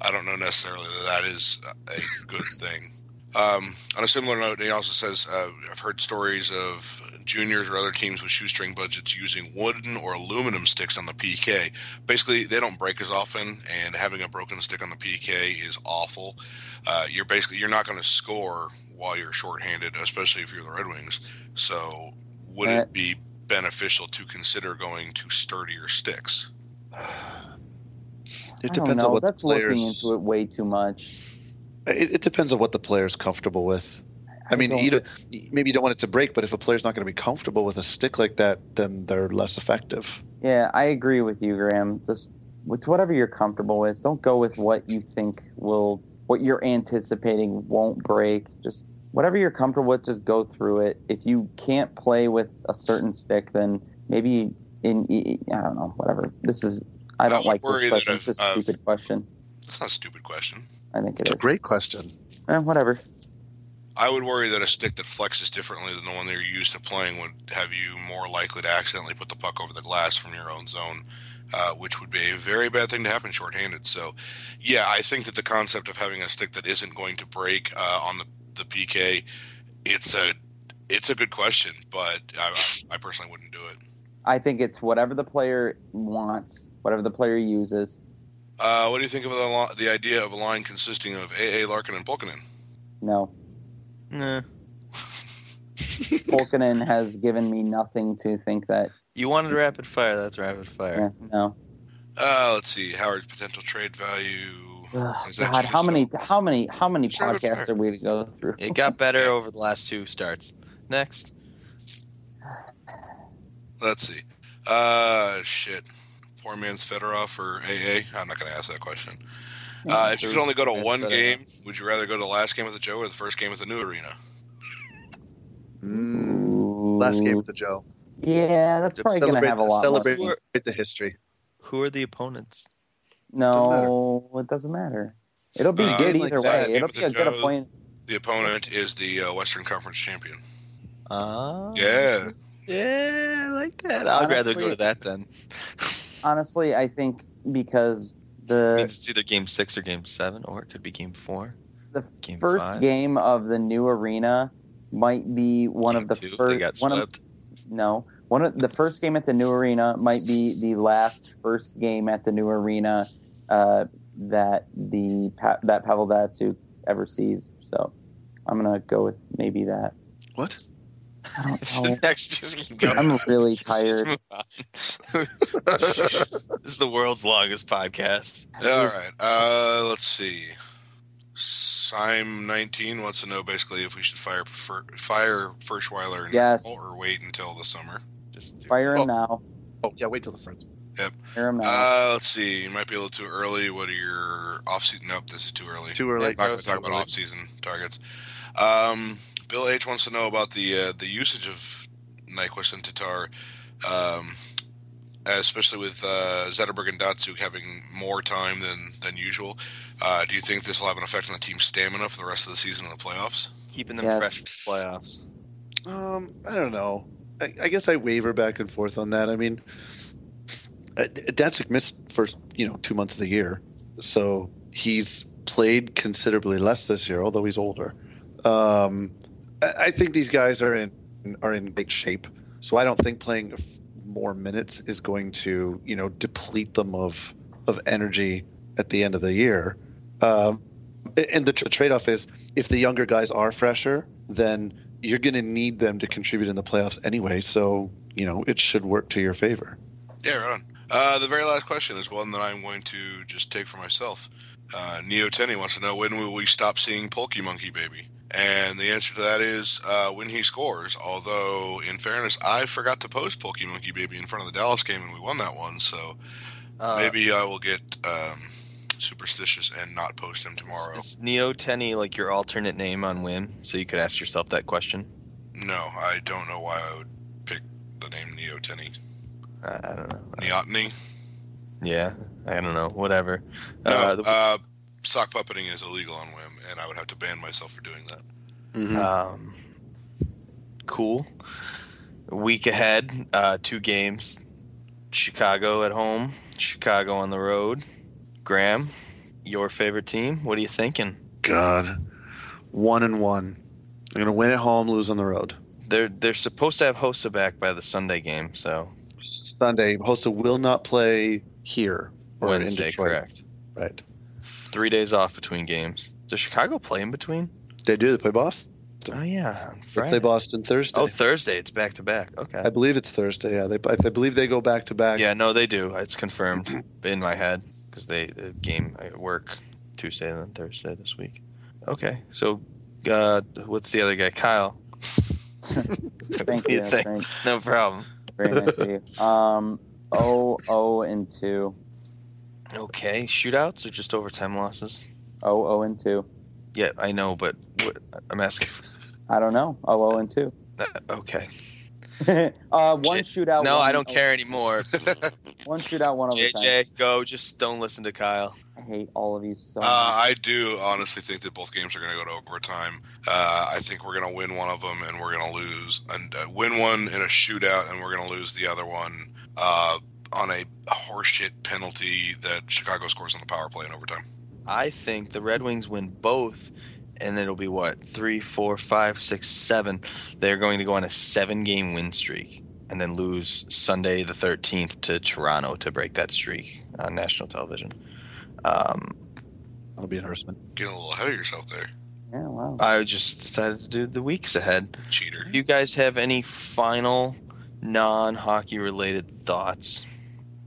I don't know necessarily that that is a good thing. Um, on a similar note, he also says, uh, I've heard stories of juniors or other teams with shoestring budgets using wooden or aluminum sticks on the PK. Basically, they don't break as often, and having a broken stick on the PK is awful. Uh, you're basically you're not going to score while you're shorthanded, especially if you're the Red Wings. So, would Uh, it be beneficial to consider going to sturdier sticks? It I don't depends know. on what That's the players. looking into it way too much. It, it depends on what the player's comfortable with. I mean, don't- you don't, maybe you don't want it to break, but if a player's not going to be comfortable with a stick like that, then they're less effective. Yeah, I agree with you, Graham. Just with whatever you're comfortable with. Don't go with what you think will, what you're anticipating won't break. Just whatever you're comfortable with, just go through it. If you can't play with a certain stick, then maybe in, I don't know, whatever. This is, I I don't would like worry this that question. It's a if- uh, stupid question. That's not a stupid question. I think it It's a great question. Eh, whatever. I would worry that a stick that flexes differently than the one that you're used to playing would have you more likely to accidentally put the puck over the glass from your own zone, uh, which would be a very bad thing to happen shorthanded. So, yeah, I think that the concept of having a stick that isn't going to break uh, on the, the PK, it's a it's a good question, but I, I personally wouldn't do it. I think it's whatever the player wants, whatever the player uses. Uh, what do you think of the, the idea of a line consisting of AA, Larkin, and Pulkkinen? No. Nah. Pulkkinen has given me nothing to think that. You wanted rapid fire. That's rapid Yeah, fire. no. Uh, let's see. Howard's potential trade value. Ugh, God, how just- many, how many, how many Just podcasts are we to go through? It got better over the last two starts. Next. Let's see. Uh, shit. Poor man's Fedorov or AA? I'm not going to ask that question. Uh, if you could only go to one Fedorov. game, would you rather go to the last game with the Joe or the first game with the new arena? Mm, last game with the Joe. Yeah, that's probably going to Celebrate, have a lot. Celebrate more- the history. Who are the opponents? No, it doesn't matter. It'll be Uh, good either way. It'll with be the a good Joe. appointment. The opponent is the uh, Western Conference champion. Ah. Yeah. Yeah, I like that. I'd rather go to that then. Honestly, I think because I the mean, it's either game six or game seven, or it could be game four. The game first five. game of the new arena might be one game of the two, first. One of, no, one of the first game at the new arena might be the last first game at the new arena uh, that the that Pavel Datsyuk ever sees. So I'm gonna go with maybe that. What? I don't So know. next, just keep going. I'm really Just tired. move this is the world's longest podcast. All right. Uh, let's see. Sim nineteen wants to know basically if we should fire Fer- fire Ferschweiler now Yes. or wait until the summer. Just do Fire him Oh. now. Oh, yeah, wait till the first. Fire him now. Uh, let's see. You might be a little too early. What are your off season? Nope, this is too early. Too early. I'm not going to talk about off season targets. Um, Bill H wants to know about the uh, the usage of Nyquist and Tatar, um, especially with uh, Zetterberg and Datsyuk having more time than than usual. Uh, do you think this will have an effect on the team's stamina for the rest of the season in the playoffs? keeping them Yes. fresh for the playoffs. Um, I don't know. I, I guess I waver back and forth on that. I mean, uh, Datsyuk missed first, you know, two months of the year, so he's played considerably less this year, although he's older. Um, I, think these guys are in are in great shape, so I don't think playing more minutes is going to, you know, deplete them of of energy at the end of the year. Um, and the, tr- trade-off is if the younger guys are fresher, then you're going to need them to contribute in the playoffs anyway. So you know it should work to your favor. Yeah, right on. Uh, the very last question is one that I'm going to just take for myself. Uh, Neo Tenny wants to know when will we stop seeing Pokey Monkey Baby? And the answer to that is uh, when he scores. Although, in fairness, I forgot to post Pokey Monkey Baby in front of the Dallas game, and we won that one. So Uh, maybe I will get um, superstitious and not post him tomorrow. Is Neo Tenny like your alternate name on Win? So you could ask yourself that question. No, I don't know why I would pick the name Neo Tenny. I, I don't know. Neoteny? Yeah, I don't know. Whatever. No, Uh, the- uh, sock puppeting is illegal on Whim, and I would have to ban myself for doing that. Mm-hmm. Um, cool. Week ahead, uh, two games: Chicago at home, Chicago on the road. Graham, your favorite team? What are you thinking? God, one and one. I'm gonna win at home, lose on the road. They're they're supposed to have Hossa back by the Sunday game, so Sunday, Hossa will not play here. or Wednesday, correct. Right. Three days off between games. Does Chicago play in between? They do. They play Boston. Oh yeah, on They Friday. play Boston Thursday. Oh, Thursday. It's back to back. Okay. I believe it's Thursday. Yeah, they. I I believe they go back to back. Yeah, no, they do. It's confirmed in my head because they the game at work Tuesday and then Thursday this week. Okay, so uh, what's the other guy? Kyle. Thank you you. think? Thank, No problem. very nice of you. Um, oh, oh, and two. Okay, shootouts or just overtime losses? Oh, oh, and two. Yeah, I know, but what, I'm asking. I don't know. Oh, oh, and two. uh, okay. uh, one J- shootout. No, one, I don't care anymore. One shootout, one overtime. JJ, go. Just don't listen to Kyle. I hate all of you so Uh, much. I do honestly think that both games are going to go to overtime. Uh, I think we're going to win one of them and we're going to lose, and uh, win one in a shootout, and we're going to lose the other one uh, on a horseshit penalty that Chicago scores on the power play in overtime. I think the Red Wings win both, and it'll be what three, four, five, six, seven. They're going to go on a seven-game win streak, and then lose Sunday the thirteenth to Toronto to break that streak on national television. Um, That'll be interesting. Getting a little ahead of yourself there, yeah, wow. I just decided to do the weeks ahead. cheater. Do you guys have any final non-hockey related thoughts?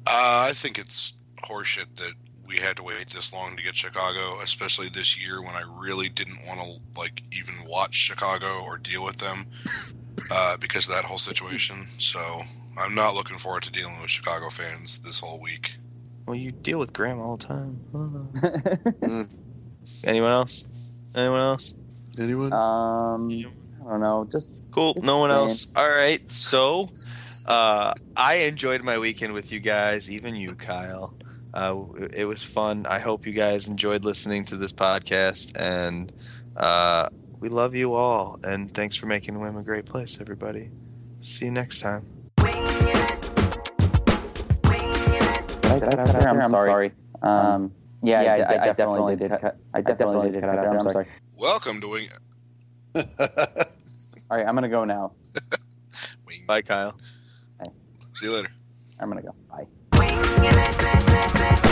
Uh, I think it's horseshit that we had to wait this long to get Chicago, especially this year when I really didn't want to like even watch Chicago or deal with them uh, because of that whole situation. So I'm not looking forward to dealing with Chicago fans this whole week. Well, you deal with Graham all the time. Mm. Anyone else? Anyone else? Anyone? um, I don't know. Just Cool. It's No one fine. else. All right. So, uh, I enjoyed my weekend with you guys, even you, Kyle. Uh, it was fun. I hope you guys enjoyed listening to this podcast, and uh, we love you all. And thanks for making Wim a great place, everybody. See you next time. I, am sorry. Um, yeah, I, I, I definitely did. Cut, I definitely did cut out there. I'm sorry. Welcome to Wing. All right, I'm gonna go now. Bye, Kyle. See you later. I'm gonna go. Bye back, back, back.